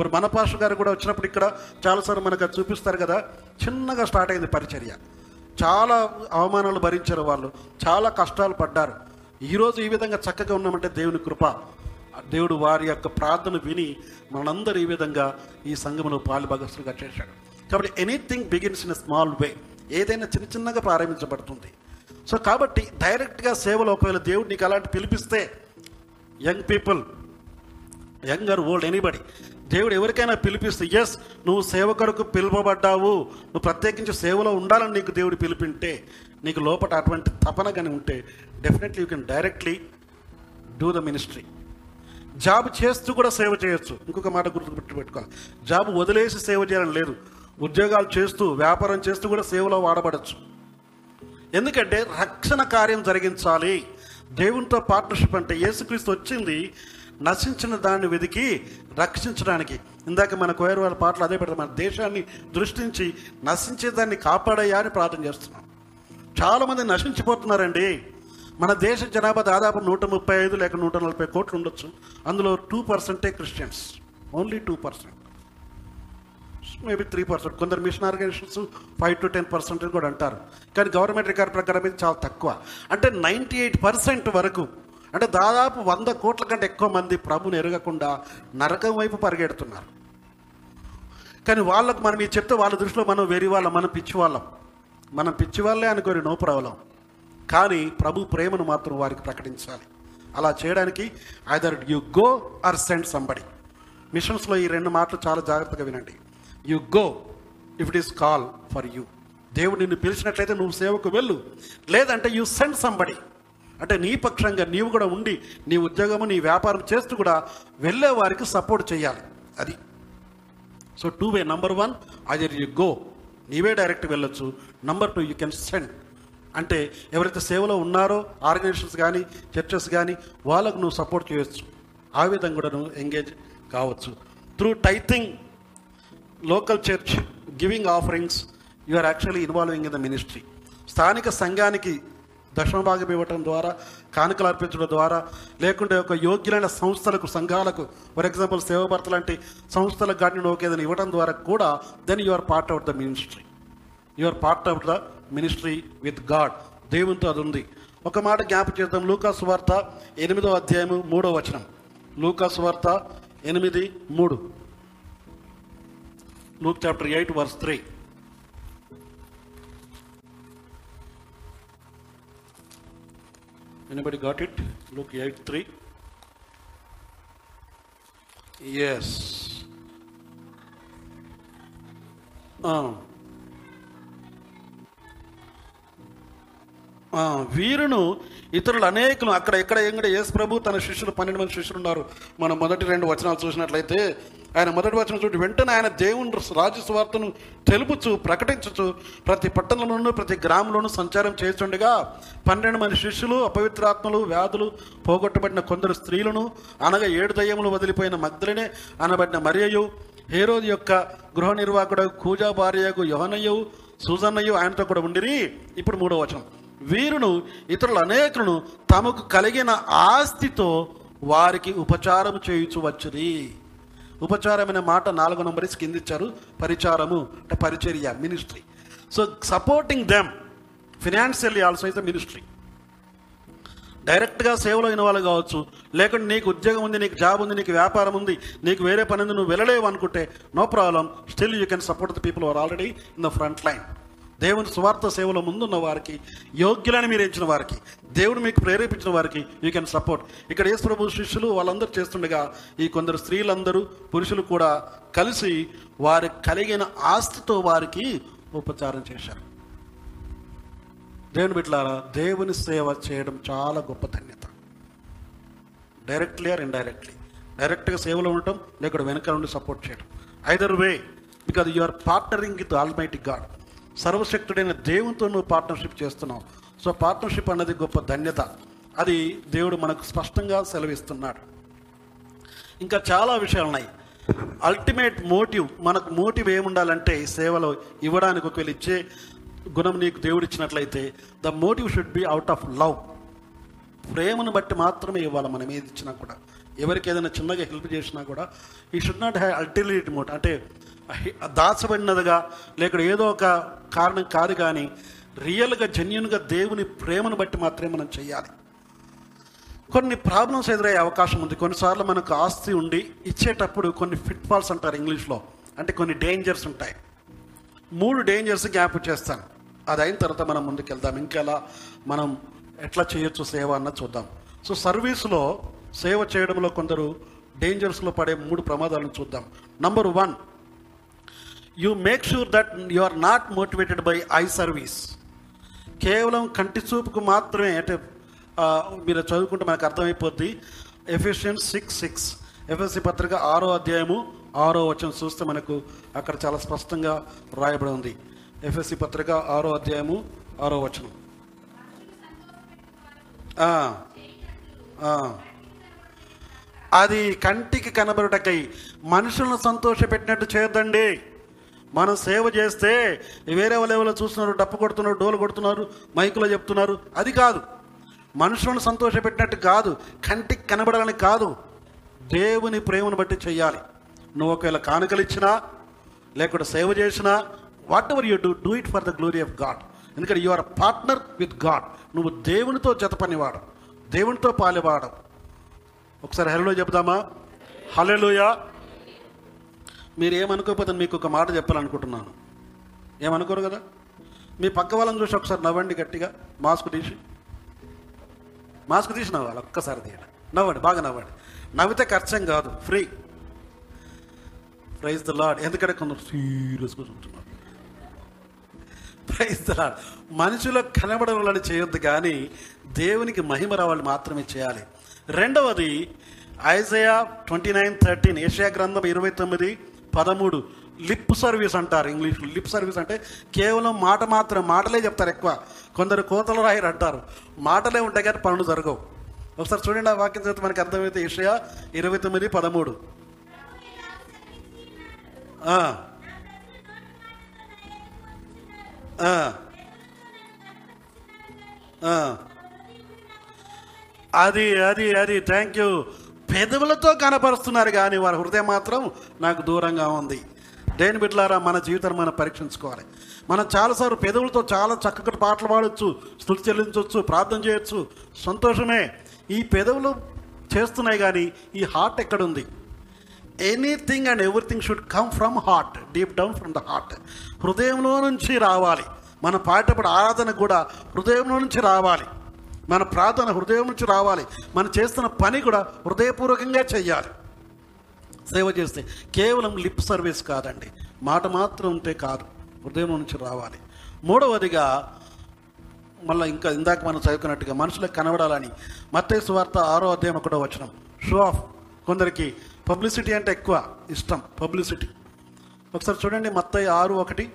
Speaker 1: మరి మన పాస్టర్ గారు కూడా వచ్చినప్పుడు ఇక్కడ చాలాసార్లు మనకు చూపిస్తారు కదా చిన్నగా స్టార్ట్ అయింది పరిచర్య. చాలా అవమానాలు భరించారు వాళ్ళు. చాలా కష్టాలు పడ్డారు. ఈరోజు ఈ విధంగా చక్కగా ఉన్నామంటే దేవుని కృప. దేవుడు వారి యొక్క ప్రార్థన విని మనందరూ ఈ విధంగా ఈ సంఘములో పాలుభాగస్తులుగా చేశాడు కాబట్టి anything begins in small way ఏదైనా చిన్న చిన్నగా ప్రారంభించబడుతుంది. సో కాబట్టి డైరెక్ట్గా సేవలో ఒకవేళ దేవుడు నీకు అలాంటి పిలిపిస్తే young people young or old anybody దేవుడు ఎవరికైనా పిలిపిస్తే ఎస్ నువ్వు సేవకుడుకు పిలువబడ్డావు. నువ్వు ప్రత్యేకించి సేవలో ఉండాలని నీకు దేవుడు పిలిపింటే నీకు లోపల అటువంటి తపన కానీ ఉంటే definitely you can directly do the ministry job చేస్తూ కూడా సేవ చేయొచ్చు. ఇంకొక మాట గుర్తు పెట్టుకో జాబ్ వదిలేసి సేవ చేయాలని లేదు. ఉద్యోగాలు చేస్తూ వ్యాపారం చేస్తూ కూడా సేవలో వాడబడచ్చు. ఎందుకంటే రక్షణ కార్యం జరిగించాలి. దేవునితో పార్ట్నర్షిప్ అంటే యేసుక్రీస్తు వచ్చింది నశించిన దాన్ని వెతికి రక్షించడానికి. ఇందాక మన కోయర్ వాళ్ళ పాటలు అదే పెడతాం మన దేశాన్ని దృష్టించి నశించే దాన్ని కాపాడయ్యా అని ప్రార్థన చేస్తున్నాం. చాలామంది నశించిపోతున్నారండి. మన దేశ జనాభా దాదాపు నూట ముప్పై ఐదు లేక నూట నలభై కోట్లు ఉండొచ్చు. అందులో టూ పర్సెంటే Christians only two percent maybe three percent కొందరు mission organisations five to ten percent కూడా అంటారు. కానీ గవర్నమెంట్ రికార్డ్ ప్రకారం ఇది చాలా తక్కువ. అంటే నైంటీ ఎయిట్ పర్సెంట్ వరకు అంటే దాదాపు వంద కోట్ల కంటే ఎక్కువ మంది ప్రభుని ఎరగకుండా నరకం వైపు పరిగెడుతున్నారు. కానీ వాళ్ళకు మనం ఇది చెప్తే వాళ్ళ దృష్టిలో మనం వెరి వాళ్ళం మనం పిచ్చి వాళ్ళం మనం పిచ్చి వాళ్ళే అనుకోని నో ప్రాబ్లం కానీ ప్రభు ప్రేమను మాత్రం వారికి ప్రకటించాలి. అలా చేయడానికి either you go or send somebody మిషన్స్లో ఈ రెండు మాటలు చాలా జాగ్రత్తగా వినండి. You go if it is call for you దేవుడు నిన్ను పిలిచినట్లయితే నువ్వు సేవకు వెళ్ళు. లేదంటే యు సెండ్ సంబడి అంటే నీ పక్షంగా నీవు కూడా ఉండి నీ ఉద్యోగము నీ వ్యాపారం చేస్తూ కూడా వెళ్ళే వారికి సపోర్ట్ చేయాలి. అది. So two way number one either you go నీవే డైరెక్ట్ వెళ్ళొచ్చు. Number two you can send అంటే ఎవరైతే సేవలో ఉన్నారో ఆర్గనైజేషన్స్ కానీ చర్చెస్ కానీ వాళ్ళకు నువ్వు సపోర్ట్ చేయొచ్చు. ఆ విధంగా కూడా నువ్వు ఎంగేజ్ కావచ్చు. Through tithing local church giving offerings you are actually involving in the ministry స్థానిక సంఘానికి దశమ భాగం ఇవ్వటం ద్వారా కానుకలు అర్పించడం ద్వారా లేకుంటే ఒక యోగ్యులైన సంస్థలకు సంఘాలకు ఫర్ ఎగ్జాంపుల్ సేవభర్త లాంటి సంస్థలకు కానీ నువ్వు ఏదైనా ఇవ్వడం ద్వారా కూడా then you are part of the ministry you are part of the ministry with God. దేవునితో అది ఉంది. ఒక మాట జ్ఞాప చేద్దాం. లూకాసు వార్త ఎనిమిదో అధ్యాయము మూడో వచనం. లూకాసు వార్త ఎనిమిది మూడు. Luke chapter eight verse three. Anybody got it Luke eight three. Yes um, వీరును ఇతరులు అనేకులు అక్కడ ఎక్కడ ఎంగడ యేసు ప్రభు తన శిష్యులు పన్నెండు మంది శిష్యులు ఉన్నారు. మనం మొదటి రెండు వచనాలు చూసినట్లయితే ఆయన మొదటి వచనం చూడు వెంటనే ఆయన దేవుని రాజు సువార్తను తెలుపుచు ప్రకటించుచు ప్రతి పట్టణంలోనూ ప్రతి గ్రామంలోనూ సంచారం చేస్తుండగా పన్నెండు మంది శిష్యులు అపవిత్రాత్మలు వ్యాధులు పోగొట్టబడిన కొందరు స్త్రీలను అనగా ఏడు దయ్యములు వదిలిపోయిన మగ్ధులనే అనబడిన మరియయు హేరోది యొక్క గృహ నిర్వాహకుడు కూజా భార్యకు యోహనయ్యు సూజన్నయ్యు ఆయనతో కూడా ఉండిరి. ఇప్పుడు మూడో వచనం. వీరును ఇతరులు అనేకులను తమకు కలిగిన ఆస్తితో వారికి ఉపచారం చేయుచు వచ్చిరి ఉపచారమైన మాట నాలుగు నంబర్స్ కింద ఇచ్చారు పరిచారము అంటే పరిచర్య ministry so supporting them financially also is the ministry డైరెక్ట్గా సేవలో అయిన వాళ్ళు కావచ్చు లేకుంటే నీకు ఉద్యోగం ఉంది నీకు జాబ్ ఉంది నీకు వ్యాపారం ఉంది నీకు వేరే పని ఉంది నువ్వు వెళ్ళలేవు అనుకుంటే no problem still you can support the people are already in the front line దేవుని స్వార్థ సేవలో ముందున్న వారికి యోగ్యులని మీరు ఎంచిన వారికి దేవుడు మీకు ప్రేరేపించిన వారికి యూ కెన్ సపోర్ట్ ఇక్కడ యేసు ప్రభు శిష్యులు వాళ్ళందరూ చేస్తుండగా ఈ కొందరు స్త్రీలందరూ పురుషులు కూడా కలిసి వారి కలిగిన ఆస్తితో వారికి ఉపచారం చేశారు. దేవుని బిడ్డలారా దేవుని సేవ చేయడం చాలా గొప్ప ధన్యత. డైరెక్ట్లీ ఆర్ ఇండైరెక్ట్లీ డైరెక్ట్గా సేవలో ఉండటం లేకపోతే వెనక నుండి సపోర్ట్ చేయడం either way because you are partnering with almighty God సర్వశక్తుడైన దేవునితో నువ్వు పార్ట్నర్షిప్ చేస్తున్నావు. సో పార్ట్నర్షిప్ అన్నది గొప్ప ధన్యత. అది దేవుడు మనకు స్పష్టంగా సెలవిస్తున్నాడు. ఇంకా చాలా విషయాలు ఉన్నాయి. అల్టిమేట్ మోటివ్ మనకు మోటివ్ ఏముండాలంటే సేవలో ఇవ్వడానికి ఒకవేళ ఇచ్చే గుణం నీకు దేవుడు ఇచ్చినట్లయితే the motive should be out of love ప్రేమను బట్టి మాత్రమే ఇవ్వాలి మనం ఏది ఇచ్చినా కూడా. ఎవరికి ఏదైనా చిన్నగా హెల్ప్ చేసినా కూడా ఈ should not have ultimate motive అంటే దాచబడినదిగా లేక ఏదో ఒక కారణం కాదు కానీ రియల్గా జెన్యున్గా దేవుని ప్రేమను బట్టి మాత్రమే మనం చేయాలి. కొన్ని ప్రాబ్లమ్స్ ఎదురయ్యే అవకాశం ఉంది. కొన్నిసార్లు మనకు ఆస్తి ఉండి ఇచ్చేటప్పుడు కొన్ని ఫిట్ ఫాల్స్ అంటారు ఇంగ్లీష్లో. అంటే కొన్ని డేంజర్స్ ఉంటాయి. మూడు డేంజర్స్ గ్యాప్ చేస్తాను అది అయిన తర్వాత మనం ముందుకెళ్దాం. ఇంకెలా మనం ఎట్లా చేయొచ్చు సేవ అన్న చూద్దాం. సో సర్వీస్లో సేవ చేయడంలో కొందరు డేంజర్స్లో పడే మూడు ప్రమాదాలను చూద్దాం. Number one you make sure that you are not motivated by eye service కేవలం కంటి చూపుకు మాత్రమే అంటే మీరు చదువుకుంటే మనకు అర్థమైపోద్ది. ఎఫిషియన్స్ సిక్స్ సిక్స్ ఎఫ్ఎస్సి పత్రిక ఆరో అధ్యాయము ఆరో వచనం చూస్తే మనకు అక్కడ చాలా స్పష్టంగా రాయబడి ఉంది. ఎఫ్ఎస్సి పత్రిక ఆరో అధ్యాయము ఆరో వచనం. అది కంటికి కనబడుటకై మనుషులను సంతోషపెట్టినట్టు చేయొద్దండి. మనం సేవ చేస్తే వేరే వాళ్ళు ఎవరో చూస్తున్నారు డప్పు కొడుతున్నారు డోలు కొడుతున్నారు మైకులో చెప్తున్నారు. అది కాదు. మనుషులను సంతోషపెట్టినట్టు కాదు. కంటికి కనబడాలని కాదు. దేవుని ప్రేమను బట్టి చెయ్యాలి. నువ్వు ఒకవేళ కానుకలు ఇచ్చినా లేకుంటే సేవ చేసినా whatever you do do it for the glory of God ఎందుకంటే you are partner with God నువ్వు దేవునితో జత పనివాడు దేవునితో పాలివాడు. ఒకసారి హలో చెప్దామా? హలోయా మీరు ఏమనుకోకపోతే మీకు ఒక మాట చెప్పాలనుకుంటున్నాను. ఏమనుకోరు కదా? మీ పక్క వాళ్ళని చూసి ఒకసారి నవ్వండి గట్టిగా. మాస్క్ తీసి. మాస్క్ తీసి నవ్వాలి ఒక్కసారి తీయండి. నవ్వండి బాగా నవ్వండి. నవ్వితే ఖర్చం కాదు ఫ్రీ. ప్రైజ్ ద లాడ్ ఎందుకంటే కొందరు సీరియస్గా చూస్తున్నారు. ప్రైజ్ ద లాడ్ మనుషులకు కనబడవాలని చేయొద్దు కానీ దేవునికి మహిమ రావాలి మాత్రమే చేయాలి. రెండవది ఐజయా ట్వంటీ నైన్ థర్టీన్ ఏషియా గ్రంథం ఇరవై తొమ్మిది పదమూడు లిప్ సర్వీస్ అంటారు ఇంగ్లీష్లో లిప్ సర్వీస్ అంటే కేవలం మాట మాత్రం మాటలే చెప్తారు ఎక్కువ. కొందరు కోతలు రాయరు అంటారు. మాటలే ఉంటాయి కానీ పనులు జరగవు. ఒకసారి చూడండి ఆ వాక్యం చదివితే మనకి అర్థమైతే ఏషియా ఇరవై తొమ్మిది పదమూడు. అది అది అది. థ్యాంక్ యూ పెదవులతో కనపరుస్తున్నారు కానీ వారి హృదయం మాత్రం నాకు దూరంగా ఉంది. దేని బిడ్డలారా మన జీవితాన్ని మనం పరీక్షించుకోవాలి. మనం చాలాసార్లు పెదవులతో చాలా చక్కటి పాటలు పాడొచ్చు స్థుతి చెల్లించవచ్చు ప్రార్థన చేయొచ్చు. సంతోషమే. ఈ పెదవులు చేస్తున్నాయి కానీ ఈ హార్ట్ ఎక్కడుంది? Anything and everything should come from heart deep down from the heart. హృదయంలో నుంచి రావాలి. మన పాడేటప్పుడు ఆరాధన కూడా హృదయంలో నుంచి రావాలి. మన ప్రార్థన హృదయం నుంచి రావాలి. మనం చేస్తున్న పని కూడా హృదయపూర్వకంగా చేయాలి సేవ చేస్తే కేవలం లిప్ సర్వీస్ కాదండి. మాట మాత్రం ఉంటే కాదు. హృదయం నుంచి రావాలి. మూడవదిగా మళ్ళీ ఇంకా ఇందాక మనం చదువుకున్నట్టుగా మనుషులకు కనబడాలని మత్తే సువార్త ఆరో అధ్యాయం ఒకటో వచ్చిన షో ఆఫ్ కొందరికి పబ్లిసిటీ అంటే ఎక్కువ ఇష్టం. పబ్లిసిటీ ఒకసారి చూడండి మత్తయ్య ఆరు ఒకటి.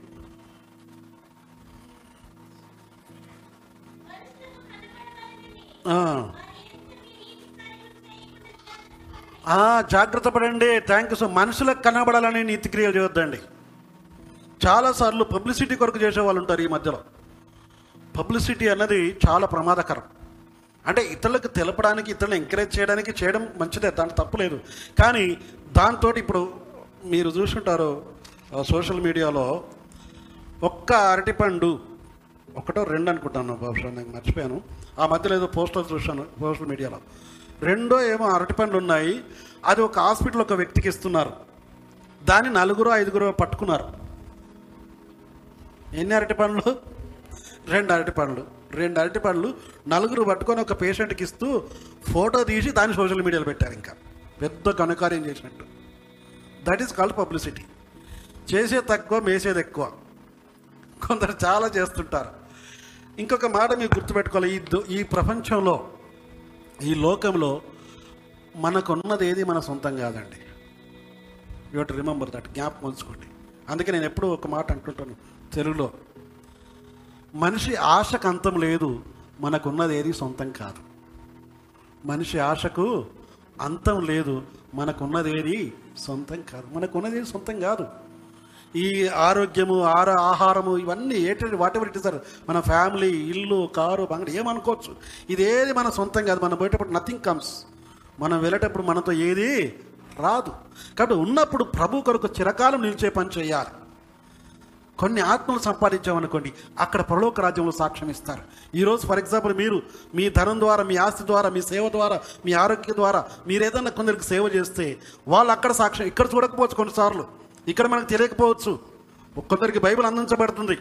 Speaker 1: జాగ్రత్త పడండి. థ్యాంక్ యూ సో మనుషులకు కనబడాలని నీతి క్రియలు చేయొద్దండి చాలాసార్లు పబ్లిసిటీ కొరకు చేసే వాళ్ళు ఉంటారు ఈ మధ్యలో. పబ్లిసిటీ అన్నది చాలా ప్రమాదకరం. అంటే ఇతరులకు తెలపడానికి ఇతరులను ఎంకరేజ్ చేయడానికి చేయడం మంచిదే దాని తప్పులేదు కానీ దాంతో ఇప్పుడు మీరు చూసుంటారు సోషల్ మీడియాలో ఒక్క అరటిపండు ఒకటో రెండు అనుకుంటాను బహుశా నేను మర్చిపోయాను. ఆ మధ్యలో ఏదో పోస్టర్ చూశాను సోషల్ మీడియాలో. రెండో ఏమో అరటిపండ్లు ఉన్నాయి. అది ఒక హాస్పిటల్ ఒక వ్యక్తికి ఇస్తున్నారు. దాన్ని నలుగురు ఐదుగురు పట్టుకున్నారు. ఎన్ని అరటి పండ్లు? రెండు అరటి పండ్లు. రెండు అరటి పండ్లు నలుగురు పట్టుకొని ఒక పేషెంట్కి ఇస్తూ ఫోటో తీసి దాన్ని సోషల్ మీడియాలో పెట్టారు ఇంకా. పెద్ద ఘనకార్యం చేసినట్టు. దట్ ఈస్ కాల్డ్ పబ్లిసిటీ చేసేది తక్కువ మేసేది ఎక్కువ. కొందరు చాలా చేస్తుంటారు. ఇంకొక మాట మీరు గుర్తుపెట్టుకోవాలి. ఈ ఈ ప్రపంచంలో ఈ లోకంలో మనకున్నది ఏది మన సొంతం కాదండి. యూ టు రిమెంబర్ దట్ జ్ఞాపకం ఉంచుకోండి. అందుకే నేను ఎప్పుడూ ఒక మాట అంటుంటాను తెలుగులో. మనిషి ఆశకు అంతం లేదు మనకున్నది ఏది సొంతం కాదు. మనిషి ఆశకు అంతం లేదు మనకున్నది ఏది సొంతం కాదు. మనకున్నది ఏది సొంతం కాదు. ఈ ఆరోగ్యము ఆర ఆహారము ఇవన్నీ ఏంటంటే వాట్ ఎవర్ ఇట్ ఇస్ మన ఫ్యామిలీ ఇల్లు కారు బంగడి ఏమనుకోవచ్చు. ఇదేది మన సొంతం కాదు. మనం పోయేటప్పుడు నథింగ్ కమ్స్ మనం వెళ్ళేటప్పుడు మనతో ఏది రాదు. కాబట్టి ఉన్నప్పుడు ప్రభు కొరకు చిరకాలం నిలిచే పని చేయాలి. కొన్ని ఆత్మలు సంపాదించామనుకోండి అక్కడ పరలోక రాజ్యంలో సాక్ష్యం ఇస్తారు. ఈరోజు ఫర్ ఎగ్జాంపుల్ మీరు మీ ధనం ద్వారా మీ ఆస్తి ద్వారా మీ సేవ ద్వారా మీ ఆరోగ్యం ద్వారా మీరు ఏదైనా కొందరికి సేవ చేస్తే వాళ్ళు అక్కడ సాక్ష్యం ఇక్కడ చూడకపోవచ్చు కొన్నిసార్లు. ఇక్కడ మనకు తెలియకపోవచ్చు. కొందరికి బైబిల్ అందించబడుతుంది.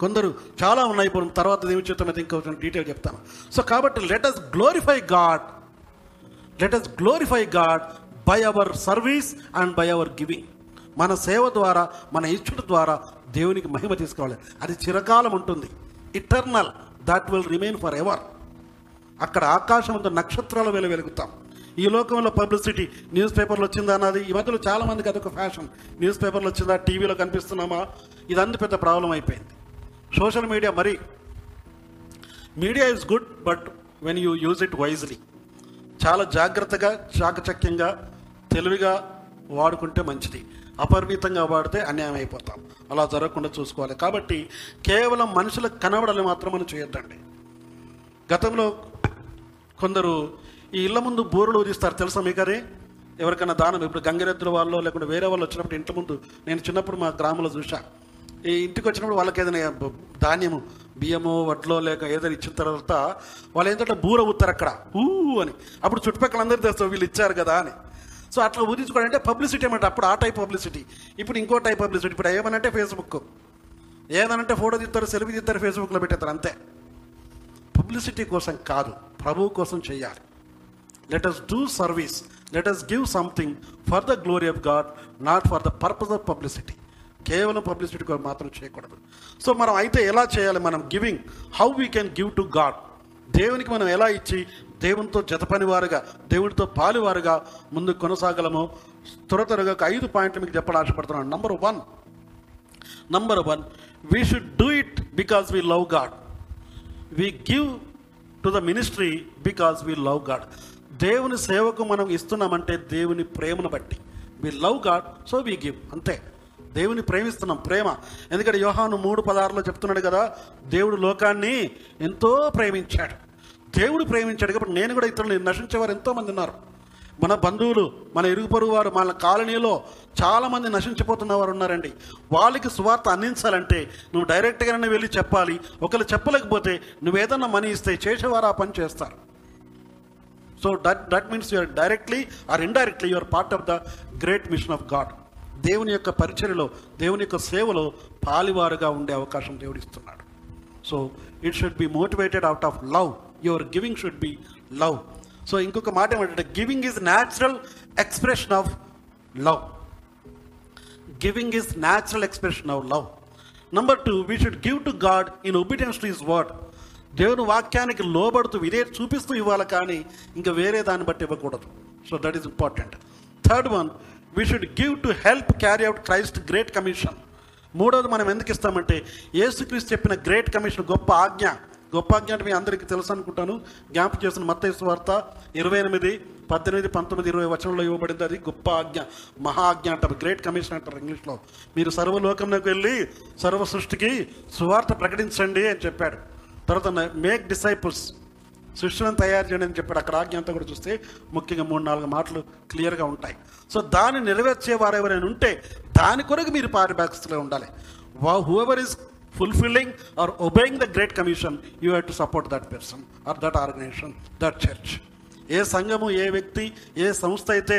Speaker 1: కొందరు చాలా ఉన్నాయి. ఇప్పుడు తర్వాత దేవి చేత అయితే ఇంకొక డీటెయిల్ చెప్తాను. సో కాబట్టి let us glorify God let us glorify God by our service and by our giving మన సేవ ద్వారా మన ఇచ్చుట ద్వారా దేవునికి మహిమ తీసుకోవాలి. అది చిరకాలం ఉంటుంది. Eternal that will remain forever అక్కడ ఆకాశంతో నక్షత్రాల వేల వెలుగుతాం. ఈ లోకంలో పబ్లిసిటీ న్యూస్ పేపర్లు వచ్చిందా అన్నది? ఈ మధ్యలో చాలా మందికి అదొక ఫ్యాషన్. న్యూస్ పేపర్లు వచ్చిందా? టీవీలో కనిపిస్తున్నామా? ఇదంతా పెద్ద ప్రాబ్లం అయిపోయింది. సోషల్ మీడియా మరి media is good but when you use it wisely చాలా జాగ్రత్తగా చాకచక్యంగా తెలివిగా వాడుకుంటే మంచిది. అపరిమితంగా వాడితే అన్యాయం అయిపోతాం. అలా జరగకుండా చూసుకోవాలి. కాబట్టి కేవలం మనుషులకు కనబడాలి మాత్రం మనం చేయొద్దండి. గతంలో కొందరు ఈ ఇళ్ళ ముందు బోరులు ఊదిస్తారు. తెలుసా మీకరే? ఎవరికైనా దానం? ఇప్పుడు గంగిరెద్దుల వాళ్ళు లేకుంటే వేరే వాళ్ళు వచ్చినప్పుడు ఇంటి ముందు నేను చిన్నప్పుడు మా గ్రామంలో చూసా ఈ ఇంటికి వచ్చినప్పుడు వాళ్ళకి ఏదైనా ధాన్యము బియ్యము వడ్లో లేక ఏదైనా ఇచ్చిన తర్వాత వాళ్ళు ఏంటంటే బూర ఊతారు అక్కడ. ఊ అని. అప్పుడు చుట్టుపక్కల అందరూ తెస్తారు వీళ్ళు ఇచ్చారు కదా అని. సో అట్లా ఊదించుకోవడం అంటే పబ్లిసిటీ అన్నమాట. అప్పుడు ఆ టైప్ పబ్లిసిటీ. ఇప్పుడు ఇంకో టైప్ పబ్లిసిటీ. ఇప్పుడు ఏమనంటే ఫేస్బుక్. ఏదనంటే ఫోటో తీస్తారు సెల్ఫీ తీస్తారు ఫేస్బుక్లో పెట్టేస్తారు అంతే. పబ్లిసిటీ కోసం కాదు ప్రభువు కోసం చేయాలి. Let us do service let us give something for the glory of God not for the purpose of publicity కేవలం పబ్లిసిటీ కోసం మాత్రం చేయకూడదు. సో మనం అయితే ఎలా చేయాలి? మనం giving how we can give to God దేవునికి మనం ఎలా ఇచ్చి దేవునితో జతపనివారుగా దేవునితో పాలివారుగా ముందు కొనసాగలము? త్వర త్వరగా ఒక ఐదు పాయింట్లు మీకు చెప్పడం ఆశపడుతున్నాను. Number one number one we should do it because we love God we give to the ministry because we love God దేవుని సేవకు మనం ఇస్తున్నామంటే దేవుని ప్రేమను బట్టి. We love God so we give అంతే. దేవుని ప్రేమిస్తున్నాం ప్రేమ. ఎందుకంటే యోహాను మూడు పదార్లో చెప్తున్నాడు కదా దేవుడు లోకాన్ని ఎంతో ప్రేమించాడు. దేవుడు ప్రేమించాడు కాబట్టి నేను కూడా ఇతరులను నశించేవారు ఎంతోమంది ఉన్నారు. మన బంధువులు మన ఇరుగు పొరుగు వారు మన కాలనీలో చాలామంది నశించిపోతున్న వారు ఉన్నారండి. వాళ్ళకి సువార్త అందించాలంటే నువ్వు డైరెక్ట్గానే వెళ్ళి చెప్పాలి. ఒకరు చెప్పలేకపోతే నువ్వేదన్నా మనీ ఇస్తే చేసేవారు ఆ పని చేస్తారు. So that that means you are directly or indirectly you are part of the great mission of God దేవుని యొక్క పరిచర్యలో దేవుని యొక్క సేవలో పాలివారుగా ఉండే అవకాశం దేవుడిస్తున్నాడు so it should be motivated out of love your giving should be love so ఇంకొక మాట ఏమంటే giving is natural expression of love giving is natural expression of love number two we should give to God in obedience to his word దేవుని వాక్యానికి లోబడుతూ ఇదే చూపిస్తూ ఇవ్వాలి కానీ ఇంకా వేరే దాన్ని బట్టి ఇవ్వకూడదు. So that is important third one we should give to help carry out Christ great commission మూడోది మనం ఎందుకు ఇస్తామంటే యేసుక్రీస్తు చెప్పిన గ్రేట్ కమిషన్ గొప్ప ఆజ్ఞ. గొప్ప ఆజ్ఞ అంటే మీ అందరికీ తెలుసు అనుకుంటాను. జ్ఞాపకం చేసిన మత్తయి వార్త ఇరవై ఎనిమిది పద్దెనిమిది పంతొమ్మిది ఇరవై వచనంలో ఇవ్వబడింది అది గొప్ప ఆజ్ఞ. మహా ఆజ్ఞ అంటారు. గ్రేట్ కమిషన్ అంటారు ఇంగ్లీష్లో. మీరు సర్వలోకంలోకి వెళ్ళి సర్వ సృష్టికి సువార్త ప్రకటించండి అని చెప్పాడు. తర్వాత మేక్ డిసైపుల్స్ శిష్యులను తయారు చేయండి అని చెప్పాడు. అక్కడ ఆజ్ఞ అంతా కూడా చూస్తే ముఖ్యంగా మూడు నాలుగు మాటలు క్లియర్గా ఉంటాయి. సో దాన్ని నెరవేర్చే వారు ఎవరైనా ఉంటే దాని కొరకు మీరు పారిభాగస్తులే ఉండాలి. వా whoever is fulfilling or obeying the great commission you have to support that person or that organisation that church ఏ సంఘము ఏ వ్యక్తి ఏ సంస్థ అయితే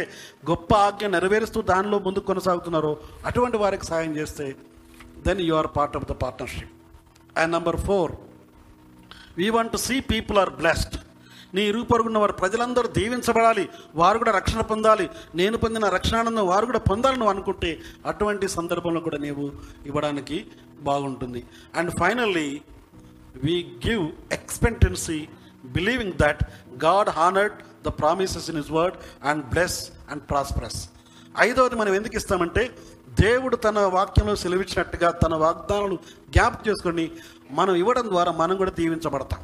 Speaker 1: గొప్ప ఆజ్ఞ నెరవేరుస్తూ దానిలో ముందుకు కొనసాగుతున్నారో అటువంటి వారికి సాయం చేస్తే then you are part of the partnership and number four we want to see people are blessed నీ ఇరుగు పొరుగున్న వారు ప్రజలందరూ దీవించబడాలి. వారు కూడా రక్షణ పొందాలి. నేను పొందిన రక్షణానందం వారు కూడా పొందాలని నువ్వు అనుకుంటే అటువంటి సందర్భంలో కూడా నీవు ఇవ్వడానికి బాగుంటుంది. And finally we give expectancy believing that God honoured the promises in his word and bless and prosperous ఐదవది మనం ఎందుకు ఇస్తామంటే దేవుడు తన వాక్యంలో సెలవిచ్చినట్టుగా తన వాగ్దానాలు జ్ఞాపకం చేసుకొని మనం ఇవ్వడం ద్వారా మనం కూడా దీవించబడతాం.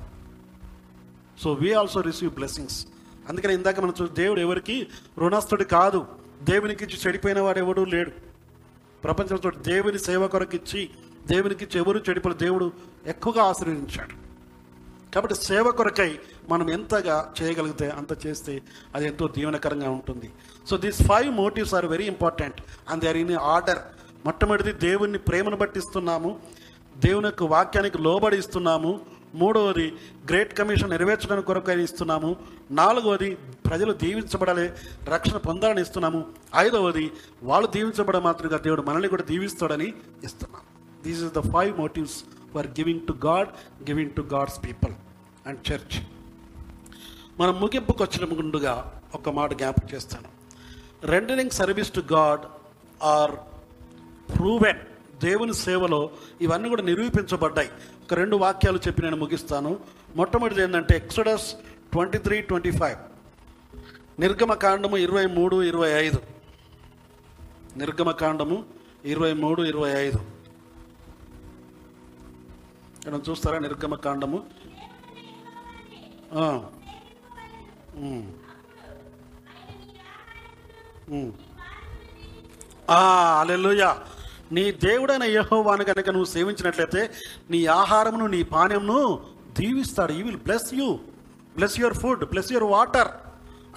Speaker 1: So we also receive blessings అందుకని ఇందాక మనం చూసి దేవుడు ఎవరికి రుణస్థుడు కాదు. దేవునికి ఇచ్చి చెడిపోయిన వాడు ఎవడు లేడు. ప్రపంచంతో దేవుని సేవ కొరకు ఇచ్చి దేవునికి ఇచ్చి ఎవరు చెడిపోయిన దేవుడు ఎక్కువగా ఆశీర్వదించాడు. కాబట్టి సేవ కొరకై మనం ఎంతగా చేయగలిగితే అంత చేస్తే అది ఎంతో దీవెనకరంగా ఉంటుంది. So these five motives are very important and they are in order మొట్టమొదటిది దేవుని ప్రేమను పట్టిస్తున్నాము దేవుని యొక్క వాక్యానికి లోబడి ఇస్తున్నాము మూడవది గ్రేట్ కమిషన్ నెరవేర్చడానికి కొరకు ఇస్తున్నాము నాలుగవది ప్రజలు దీవించబడాలి రక్షణ పొందాలని ఇస్తున్నాము ఐదవది వాళ్ళు దీవించబడ మాత్రంగా దేవుడు మనల్ని కూడా దీవిస్తాడని ఇస్తున్నాం these is the five motives for giving to God giving to God's people and church మనం ముగింపుకు వచ్చిన ముందుగా ఒక మాట జ్ఞాపకం చేస్తాను. Rendering service to God are proven. దేవుని సేవలో ఇవన్నీ కూడా నిరూపించబడ్డాయి. ఒక రెండు వాక్యాలు చెప్పి నేను ముగిస్తాను. మొట్టమొదటిది ఏంటంటే Exodus twenty three twenty five నిర్గమ కాండము ఇరవై మూడు ఇరవై ఐదు. నిర్గమ కాండము ఇరవై మూడు ఇరవై ఐదు. ఇక్కడ చూస్తారా నిర్గమ అలెలుయా నీ దేవుడైన యహోవాను కనుక నువ్వు సేవించినట్లయితే నీ ఆహారమును నీ పానీయంను దీవిస్తాడు. You will bless you bless your food bless your water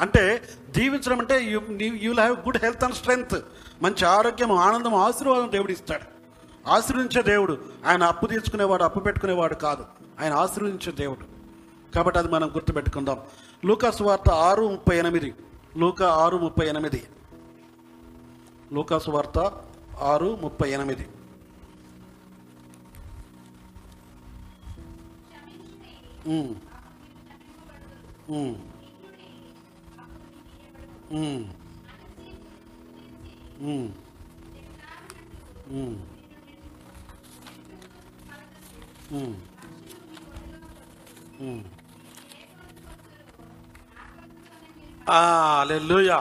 Speaker 1: అంటే దీవించడం అంటే you you will have good health and strength మంచి ఆరోగ్యం ఆనందం ఆశీర్వాదం దేవుడు ఇస్తాడు. ఆశీర్వదించే దేవుడు. ఆయన అప్పు తీర్చుకునేవాడు అప్పు పెట్టుకునేవాడు కాదు. ఆయన ఆశీర్వదించే దేవుడు. కాబట్టి అది మనం గుర్తుపెట్టుకుందాం. లూకా సువార్త ఆరు ముప్పై ఎనిమిది. లూకా ఆరు ముప్పై ఎనిమిది. లూకాసు వార్త ఆరు ముప్పై ఎనిమిది. లూయా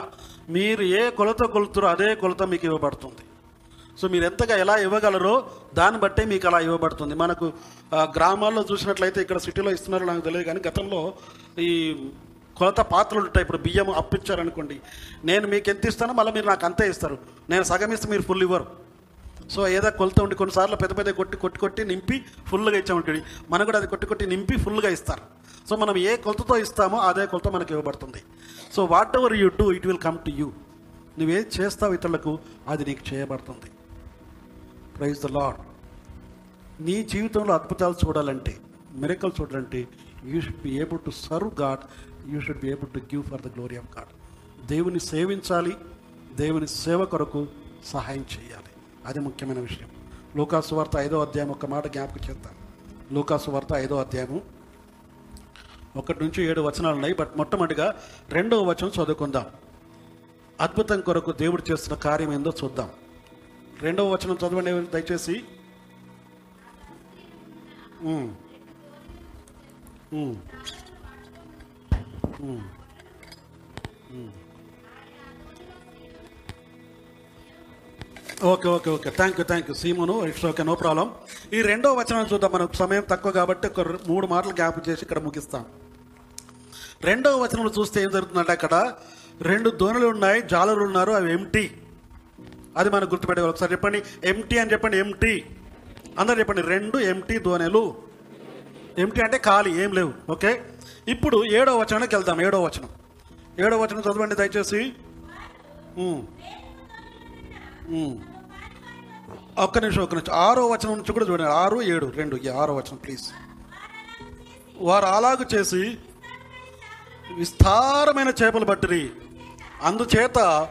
Speaker 1: మీరు ఏ కొలత కొలుతురో అదే కొలత మీకు ఇవ్వబడుతుంది. సో మీరు ఎంతగా ఎలా ఇవ్వగలరో దాన్ని బట్టే మీకు అలా ఇవ్వబడుతుంది. మనకు గ్రామాల్లో చూసినట్లయితే ఇక్కడ సిటీలో ఇస్తున్నారో నాకు తెలియదు కానీ గతంలో ఈ కొలత పాత్రలు ఉంటాయి. ఇప్పుడు బియ్యం అప్పించారనుకోండి నేను మీకు ఎంత ఇస్తానో మళ్ళీ మీరు నాకు అంతే ఇస్తారు. నేను సగం ఇస్తే మీరు ఫుల్ ఇవ్వరు. సో ఏదో కొలత ఉండి కొన్నిసార్లు పెద్ద పెద్ద కొట్టి కొట్టి కొట్టి నింపి ఫుల్గా ఇచ్చామనుకోండి మనకు కూడా అది కొట్టి కొట్టి నింపి ఫుల్గా ఇస్తారు. సో మనం ఏ కొలతతో ఇస్తామో అదే కొలత మనకి ఇవ్వబడుతుంది. So whatever you do it will come to you నువ్వేం చేస్తావు ఇతరులకు అది నీకు చేయబడుతుంది. ప్రైజ్ ద లాడ్ నీ జీవితంలో అద్భుతాలు చూడాలంటే మెరికల్ చూడాలంటే you should be able to serve God you should be able to give for the glory of God దేవుని సేవించాలి దేవుని సేవ కొరకు సహాయం చేయాలి. అది ముఖ్యమైన విషయం. లోకాసు వార్త ఐదో అధ్యాయం ఒక మాట జ్ఞాపకం చేద్దాం. లోకాసు వార్త ఐదో అధ్యాయము ఒకటి నుంచి ఏడు వచనాలు ఉన్నాయి బట్ మొట్టమొదటిగా రెండవ వచనం చదువుకుందాం అద్భుతం కొరకు దేవుడు చేస్తున్న కార్యం ఏందో చూద్దాం రెండవ వచనం చదవండి దయచేసి Mm. Mm. Mm. Okay okay okay. Thank you thank you సీమును it's okay no problem. ఈ రెండో వచనం చూద్దాం మనకు సమయం తక్కువ కాబట్టి ఒక మూడు మాటలు గ్యాప్ చేసి ఇక్కడ ముగిస్తాం. రెండవ వచనంలో చూస్తే ఏం జరుగుతుందంటే అక్కడ రెండు దోణులు ఉన్నాయి జాలరులు ఉన్నారు అవి ఎంటీ అది మనం గుర్తుపెట్టేవాళ్ళు ఒకసారి చెప్పండి ఎంటీ అని చెప్పండి ఎంటీ అందరు చెప్పండి రెండు ఎంటీ దోణెలు ఎంటీ అంటే ఖాళీ ఏం లేవు ఓకే? ఇప్పుడు ఏడో వచనానికి వెళ్దాం ఏడో వచనం. ఏడో వచనం చదవండి దయచేసి. ఒక్క నిమిషం ఒక్క నిమిషం. ఆరో వచనం నుంచి కూడా చూడండి. ఆరు ఏడు రెండు. ఈ ఆరో వచనం ప్లీజ్ వారు అలాగు చేసి విస్తారమైన చేపలు పట్టిరి. అందుచేత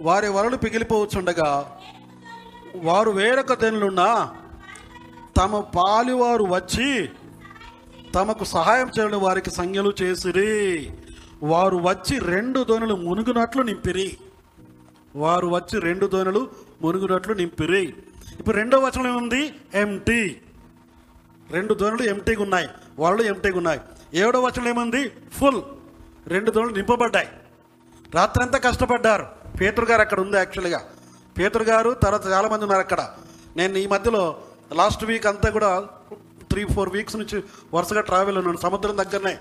Speaker 1: వారి వరలు పిగిలిపోవచ్చుండగా వారు వేరొక తెనులున్నా తమ పాలివారు వచ్చి తమకు సహాయం చేయడం వారికి సంజ్ఞలు చేసిరి. వారు వచ్చి రెండు దోనులు మునుగునట్లు నింపిరి. వారు వచ్చి రెండు దోణులు మునుగునట్లు నింపిరి. ఇప్పుడు రెండో వచనం ఏముంది? ఎంటీ రెండు దోణులు ఎంటీగా ఉన్నాయి. వాళ్ళు ఎంటీగా ఉన్నాయి. ఏడో వచనం ఏముంది? ఫుల్ రెండు దోణులు నింపబడ్డాయి. రాత్రంతా కష్టపడ్డారు. పేతురు గారు అక్కడ ఉంది యాక్చువల్గా పేతురు గారు తర్వాత చాలామంది ఉన్నారు అక్కడ. నేను ఈ మధ్యలో లాస్ట్ వీక్ అంతా కూడా త్రీ ఫోర్ వీక్స్ నుంచి వరుసగా ట్రావెల్ ఉన్నాను. సముద్రం దగ్గరనే.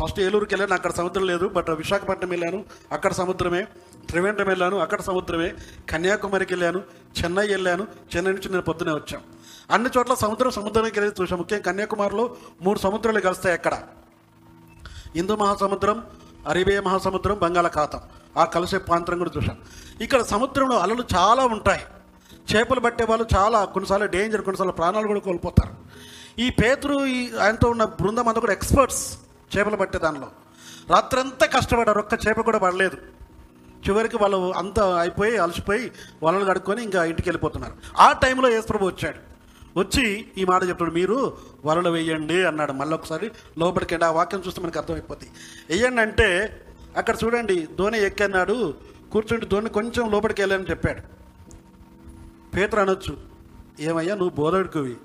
Speaker 1: ఫస్ట్ ఏలూరుకి వెళ్ళాను. అక్కడ సముద్రం లేదు. బట్ విశాఖపట్నం వెళ్ళాను. అక్కడ సముద్రమే. త్రివేంద్రం వెళ్ళాను అక్కడ సముద్రమే. కన్యాకుమారికి వెళ్ళాను చెన్నై వెళ్ళాను చెన్నై నుంచి నేను పొద్దునే వచ్చాం. అన్ని చోట్ల సముద్రం సముద్రానికి వెళ్ళి చూసాం. ముఖ్యంగా కన్యాకుమారిలో మూడు సముద్రాలు కలుస్తాయి అక్కడ. హిందూ మహాసముద్రం అరేబియా మహాసముద్రం బంగాళాఖాతం. ఆ కలిసే ప్రాంతం కూడా చూసాం ఇక్కడ సముద్రంలో అలలు చాలా ఉంటాయి. చేపలు పట్టే వాళ్ళు చాలా కొన్నిసార్లు డేంజర్ కొన్నిసార్లు ప్రాణాలు కూడా కోల్పోతారు. ఈ పేతురు ఈ ఆయనతో ఉన్న బృందం అంతా కూడా ఎక్స్పర్ట్స్ చేపలు పట్టే దానిలో. రాత్రంతా కష్టపడ్డారు ఒక్క చేప కూడా పడలేదు. చివరికి వాళ్ళు అంతా అయిపోయి అలసిపోయి వలలు కడుక్కొని ఇంకా ఇంటికి వెళ్ళిపోతున్నారు. ఆ టైంలో యేసుప్రభు వచ్చాడు. వచ్చి ఈ మాట చెప్తాడు మీరు వలలు వేయండి అన్నాడు. మళ్ళీ ఒకసారి లోపలికి వెళ్ళి ఆ వాక్యం చూస్తే మనకు అర్థమైపోద్ది. వేయండి అంటే అక్కడ చూడండి ధోని ఎక్కన్నాడు కూర్చుంటే ధోని కొంచెం లోపలికి వెళ్ళని చెప్పాడు. పేతురు అనొచ్చు ఏమయ్యా నువ్వు బోధకుడివి.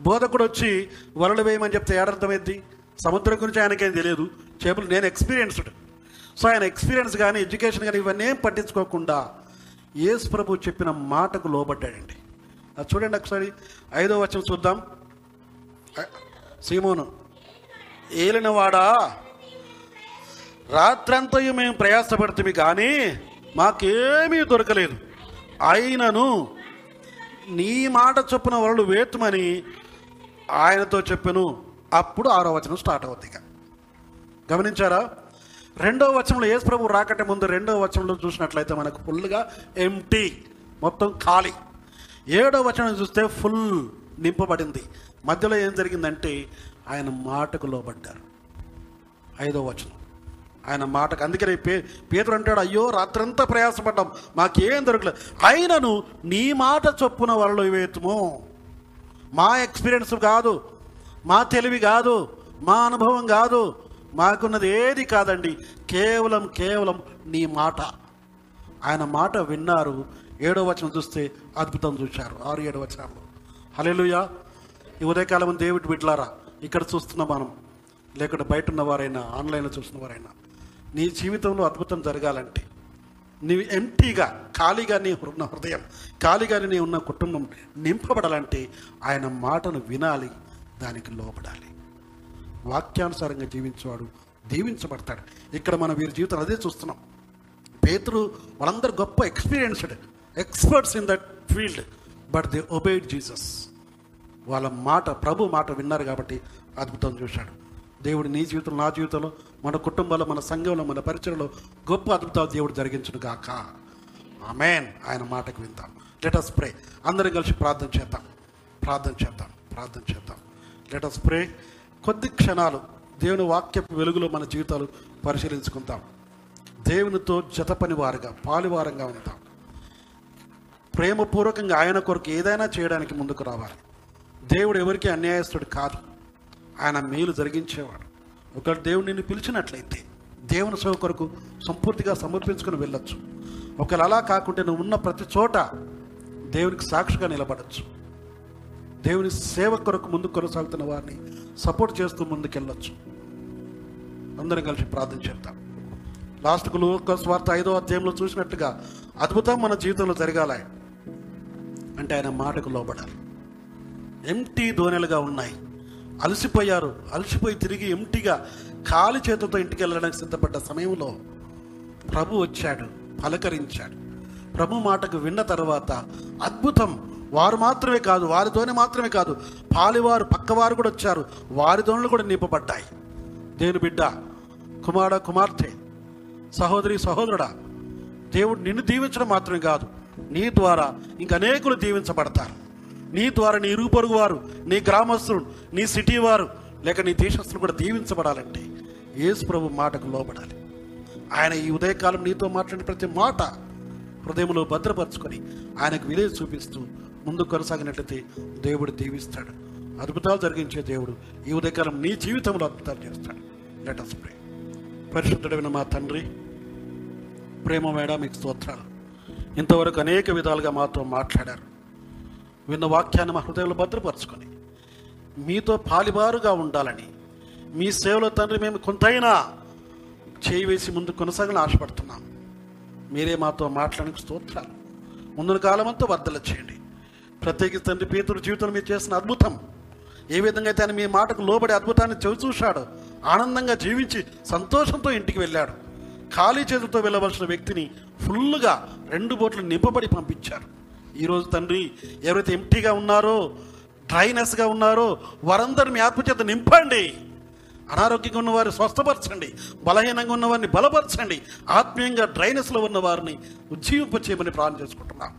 Speaker 1: బోధకుడు వచ్చి వలలు వేయమని చెప్తే ఏడర్థమైంది సముద్రం గురించి ఆయనకేం తెలియదు. చేపలు నేను ఎక్స్పీరియన్స్డ్. సో ఆయన ఎక్స్పీరియన్స్ కానీ ఎడ్యుకేషన్ కానీ ఇవన్నీ ఏం పట్టించుకోకుండా యేసు ప్రభు చెప్పిన మాటకు లోబడ్డాడండి. అది చూడండి ఒకసారి ఐదో వచనం చూద్దాం. సీమోను ఏలినవాడా? రాత్రంతయు మేము ప్రయాసపడుతుంది కానీ మాకేమీ దొరకలేదు. అయినను నీ మాట చొప్పున వలలు వేతుమని ఆయనతో చెప్పాను. అప్పుడు ఆరో వచనం స్టార్ట్ అవుతుంది ఇక. గమనించారా? రెండో వచనంలో యేసు ప్రభు రాకటే ముందు రెండో వచనంలో చూసినట్లయితే మనకు ఫుల్గా ఎంటీ మొత్తం ఖాళీ. ఏడో వచనం చూస్తే ఫుల్ నింపబడింది. మధ్యలో ఏం జరిగిందంటే ఆయన మాటకు లోబడ్డారు. ఐదో వచనం. ఆయన మాటకు అందుకనే పే పేతురు అంటాడు అయ్యో రాత్రంతా ప్రయాసపడ్డాం. మాకేం దొరకలేదు ఆయనను నీ మాట చొప్పున వాళ్ళు వేతుము మా ఎక్స్పీరియన్స్ కాదు మా తెలివి కాదు మా అనుభవం కాదు మాకున్నది ఏది కాదండి. కేవలం కేవలం నీ మాట. ఆయన మాట విన్నారు. ఏడో వచనం చూస్తే అద్భుతం చూశారు. ఆరు ఏడో వచనాలు హలేలుయా ఈ ఉదయకాలం దేవుడి బిడ్లారా ఇక్కడ చూస్తున్న మనం. లేకుంటే బయట ఉన్నవారైనా ఆన్లైన్లో చూస్తున్న వారైనా నీ జీవితంలో అద్భుతం జరగాలంటే నీవు ఎంటీగా ఖాళీగా నీ ఉన్న హృదయం ఖాళీగా నీ ఉన్న కుటుంబం నింపబడాలంటే ఆయన మాటను వినాలి దానికి లోపడాలి వాక్యానుసారంగా జీవించేవాడు దీవించబడతాడు. ఇక్కడ మనం వీరి జీవితంలో అదే చూస్తున్నాం. పేతురు వాళ్ళందరూ గొప్ప experienced experts in that field but they obeyed Jesus. వాళ్ళ మాట ప్రభు మాట విన్నారు కాబట్టి అద్భుతం చూశాడు. దేవుడు నీ జీవితంలో నా జీవితంలో మన కుటుంబంలో మన సంఘంలో మన పరిచయంలో గొప్ప అద్భుతాలు దేవుడు జరిగించును గాక. ఆమెన్. ఆయన మాటకు విందాం. లెట్ అస్ ప్రే అందరం కలిసి ప్రార్థన చేద్దాం. ప్రార్థన చేద్దాం. ప్రార్థన చేద్దాం. లెట్ అస్ ప్రే కొద్ది క్షణాలు దేవుని వాక్యపు వెలుగులో మన జీవితాలు పరిశీలించుకుంటాం దేవునితో జతపని వారుగా పాలివారంగా ఉంటాం. ప్రేమపూర్వకంగా ఆయన కొరకు ఏదైనా చేయడానికి ముందుకు రావాలి. దేవుడు ఎవరికి అన్యాయస్తుడు కాదు. ఆయన మేలు జరిగించేవాడు. ఒకవేళ దేవుడు నిన్ను పిలిచినట్లయితే దేవుని సేవ కొరకు సంపూర్తిగా సమర్పించుకుని వెళ్ళొచ్చు. ఒకవేళ అలా కాకుంటే నువ్వు ఉన్న ప్రతి చోట దేవునికి సాక్షిగా నిలబడచ్చు. దేవుని సేవ కొరకు ముందు కొనసాగుతున్న వారిని సపోర్ట్ చేస్తూ ముందుకెళ్ళొచ్చు. అందరం కలిసి ప్రార్థన చేద్దాం. లాస్ట్కు లోక స్వార్థ ఐదో అధ్యాయంలో చూసినట్టుగా అద్భుతం మన జీవితంలో జరగాలి అంటే ఆయన మాటకు లోబడాలి. ఎంటీ దోనెలుగా ఉన్నాయి. అలసిపోయారు. అలసిపోయి తిరిగి ఎంటీగా ఖాళీ చేతులతో ఇంటికి వెళ్ళడానికి సిద్ధపడ్డ సమయంలో ప్రభు వచ్చాడు పలకరించాడు. ప్రభు మాటకు విన్న తర్వాత అద్భుతం వారు మాత్రమే కాదు వారితోనే మాత్రమే కాదు పాలివారు పక్కవారు కూడా వచ్చారు. వారి కూడా నింపబడ్డాయి. దేని బిడ్డ కుమార కుమార్తె సహోదరి సహోదరుడా దేవుడు నిన్ను దీవించడం మాత్రమే కాదు నీ ద్వారా ఇంక అనేకులు దీవించబడతారు. నీ ద్వారా నీ ఇరుగు పొరుగు వారు నీ గ్రామస్తులు నీ సిటీ వారు లేక నీ దేశస్తులు కూడా దీవించబడాలంటే యేసు ప్రభు మాటకు లోబడాలి. ఆయన ఈ ఉదయకాలం నీతో మాట్లాడిన ప్రతి మాట హృదయంలో భద్రపరచుకొని ఆయనకు విలువ చూపిస్తూ ముందు కొనసాగినట్లయితే దేవుడు దీవిస్తాడు. అద్భుతాలు జరిగించే దేవుడు ఈ ఉదయకాలం నీ జీవితంలో అద్భుతాలు చేస్తాడు. లెట్ అస్ ప్రే పరిశుద్ధుడైన మా తండ్రి ప్రేమ మేడ మీకు స్తోత్రాలు. ఇంతవరకు అనేక విధాలుగా మాతో మాట్లాడారు. విన్న వాక్యాన్ని మా హృదయంలో భద్రపరచుకొని మీతో పాలిబారుగా ఉండాలని మీ సేవలో తండ్రి మేము కొంతైనా చేయి వేసి ముందు కొనసాగాలని ఆశపడుతున్నాం. మీరే మాతో మాట్లాడడానికి స్తోత్రాలు. ముందున కాలమంతా వర్ధల చేయండి. ప్రత్యేకించి తండ్రి పేతుడు జీవితంలో మీరు చేసిన అద్భుతం. ఏ విధంగా అయితే ఆయన మీ మాటకు లోబడి అద్భుతాన్ని చవి చూశాడు ఆనందంగా జీవించి సంతోషంతో ఇంటికి వెళ్ళాడు. ఖాళీ చేతులతో వెళ్ళవలసిన వ్యక్తిని ఫుల్గా రెండు బోట్లు నింపబడి పంపించారు. ఈరోజు తండ్రి ఎవరైతే ఎంటీగా ఉన్నారో డ్రైనెస్గా ఉన్నారో వారందరూ మీ ఆత్మచేత నింపండి. అనారోగ్యంగా ఉన్నవారిని స్వస్థపరచండి. బలహీనంగా ఉన్నవారిని బలపరచండి. ఆత్మీయంగా డ్రైనెస్లో ఉన్న వారిని ఉజ్జీవింపచేయమని ప్రార్థన చేసుకుంటున్నాం.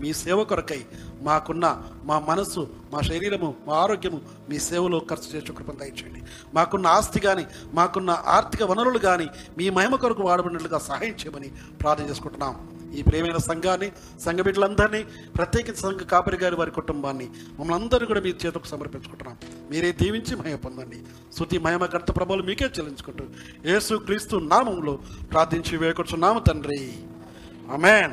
Speaker 1: మీ సేవ కొరకై మాకున్న మా మనస్సు మా శరీరము మా ఆరోగ్యము మీ సేవలో ఖర్చు చేసే కృపను దయచేయండి. మాకున్న ఆస్తి కానీ మాకున్న ఆర్థిక వనరులు కానీ మీ మహిమ కొరకు వాడబడినట్లుగా సహాయం చేయమని ప్రార్థన చేసుకుంటున్నాం. ఈ ప్రేమైన సంఘాన్ని సంఘ బిడ్డలందరినీ ప్రత్యేకించి సంఘ కాపరి గారి వారి కుటుంబాన్ని మమ్మల్ని అందరూ కూడా మీ చేతులకు సమర్పించుకుంటున్నాం. మీరే దీవించి మహిమ పొందండి. శృతి మహిమ కర్త ప్రభావం మీకే చెల్లించుకుంటూ యేసు క్రీస్తు నామంలో ప్రార్థించి వేకొచ్చున్నాము తండ్రి. Amen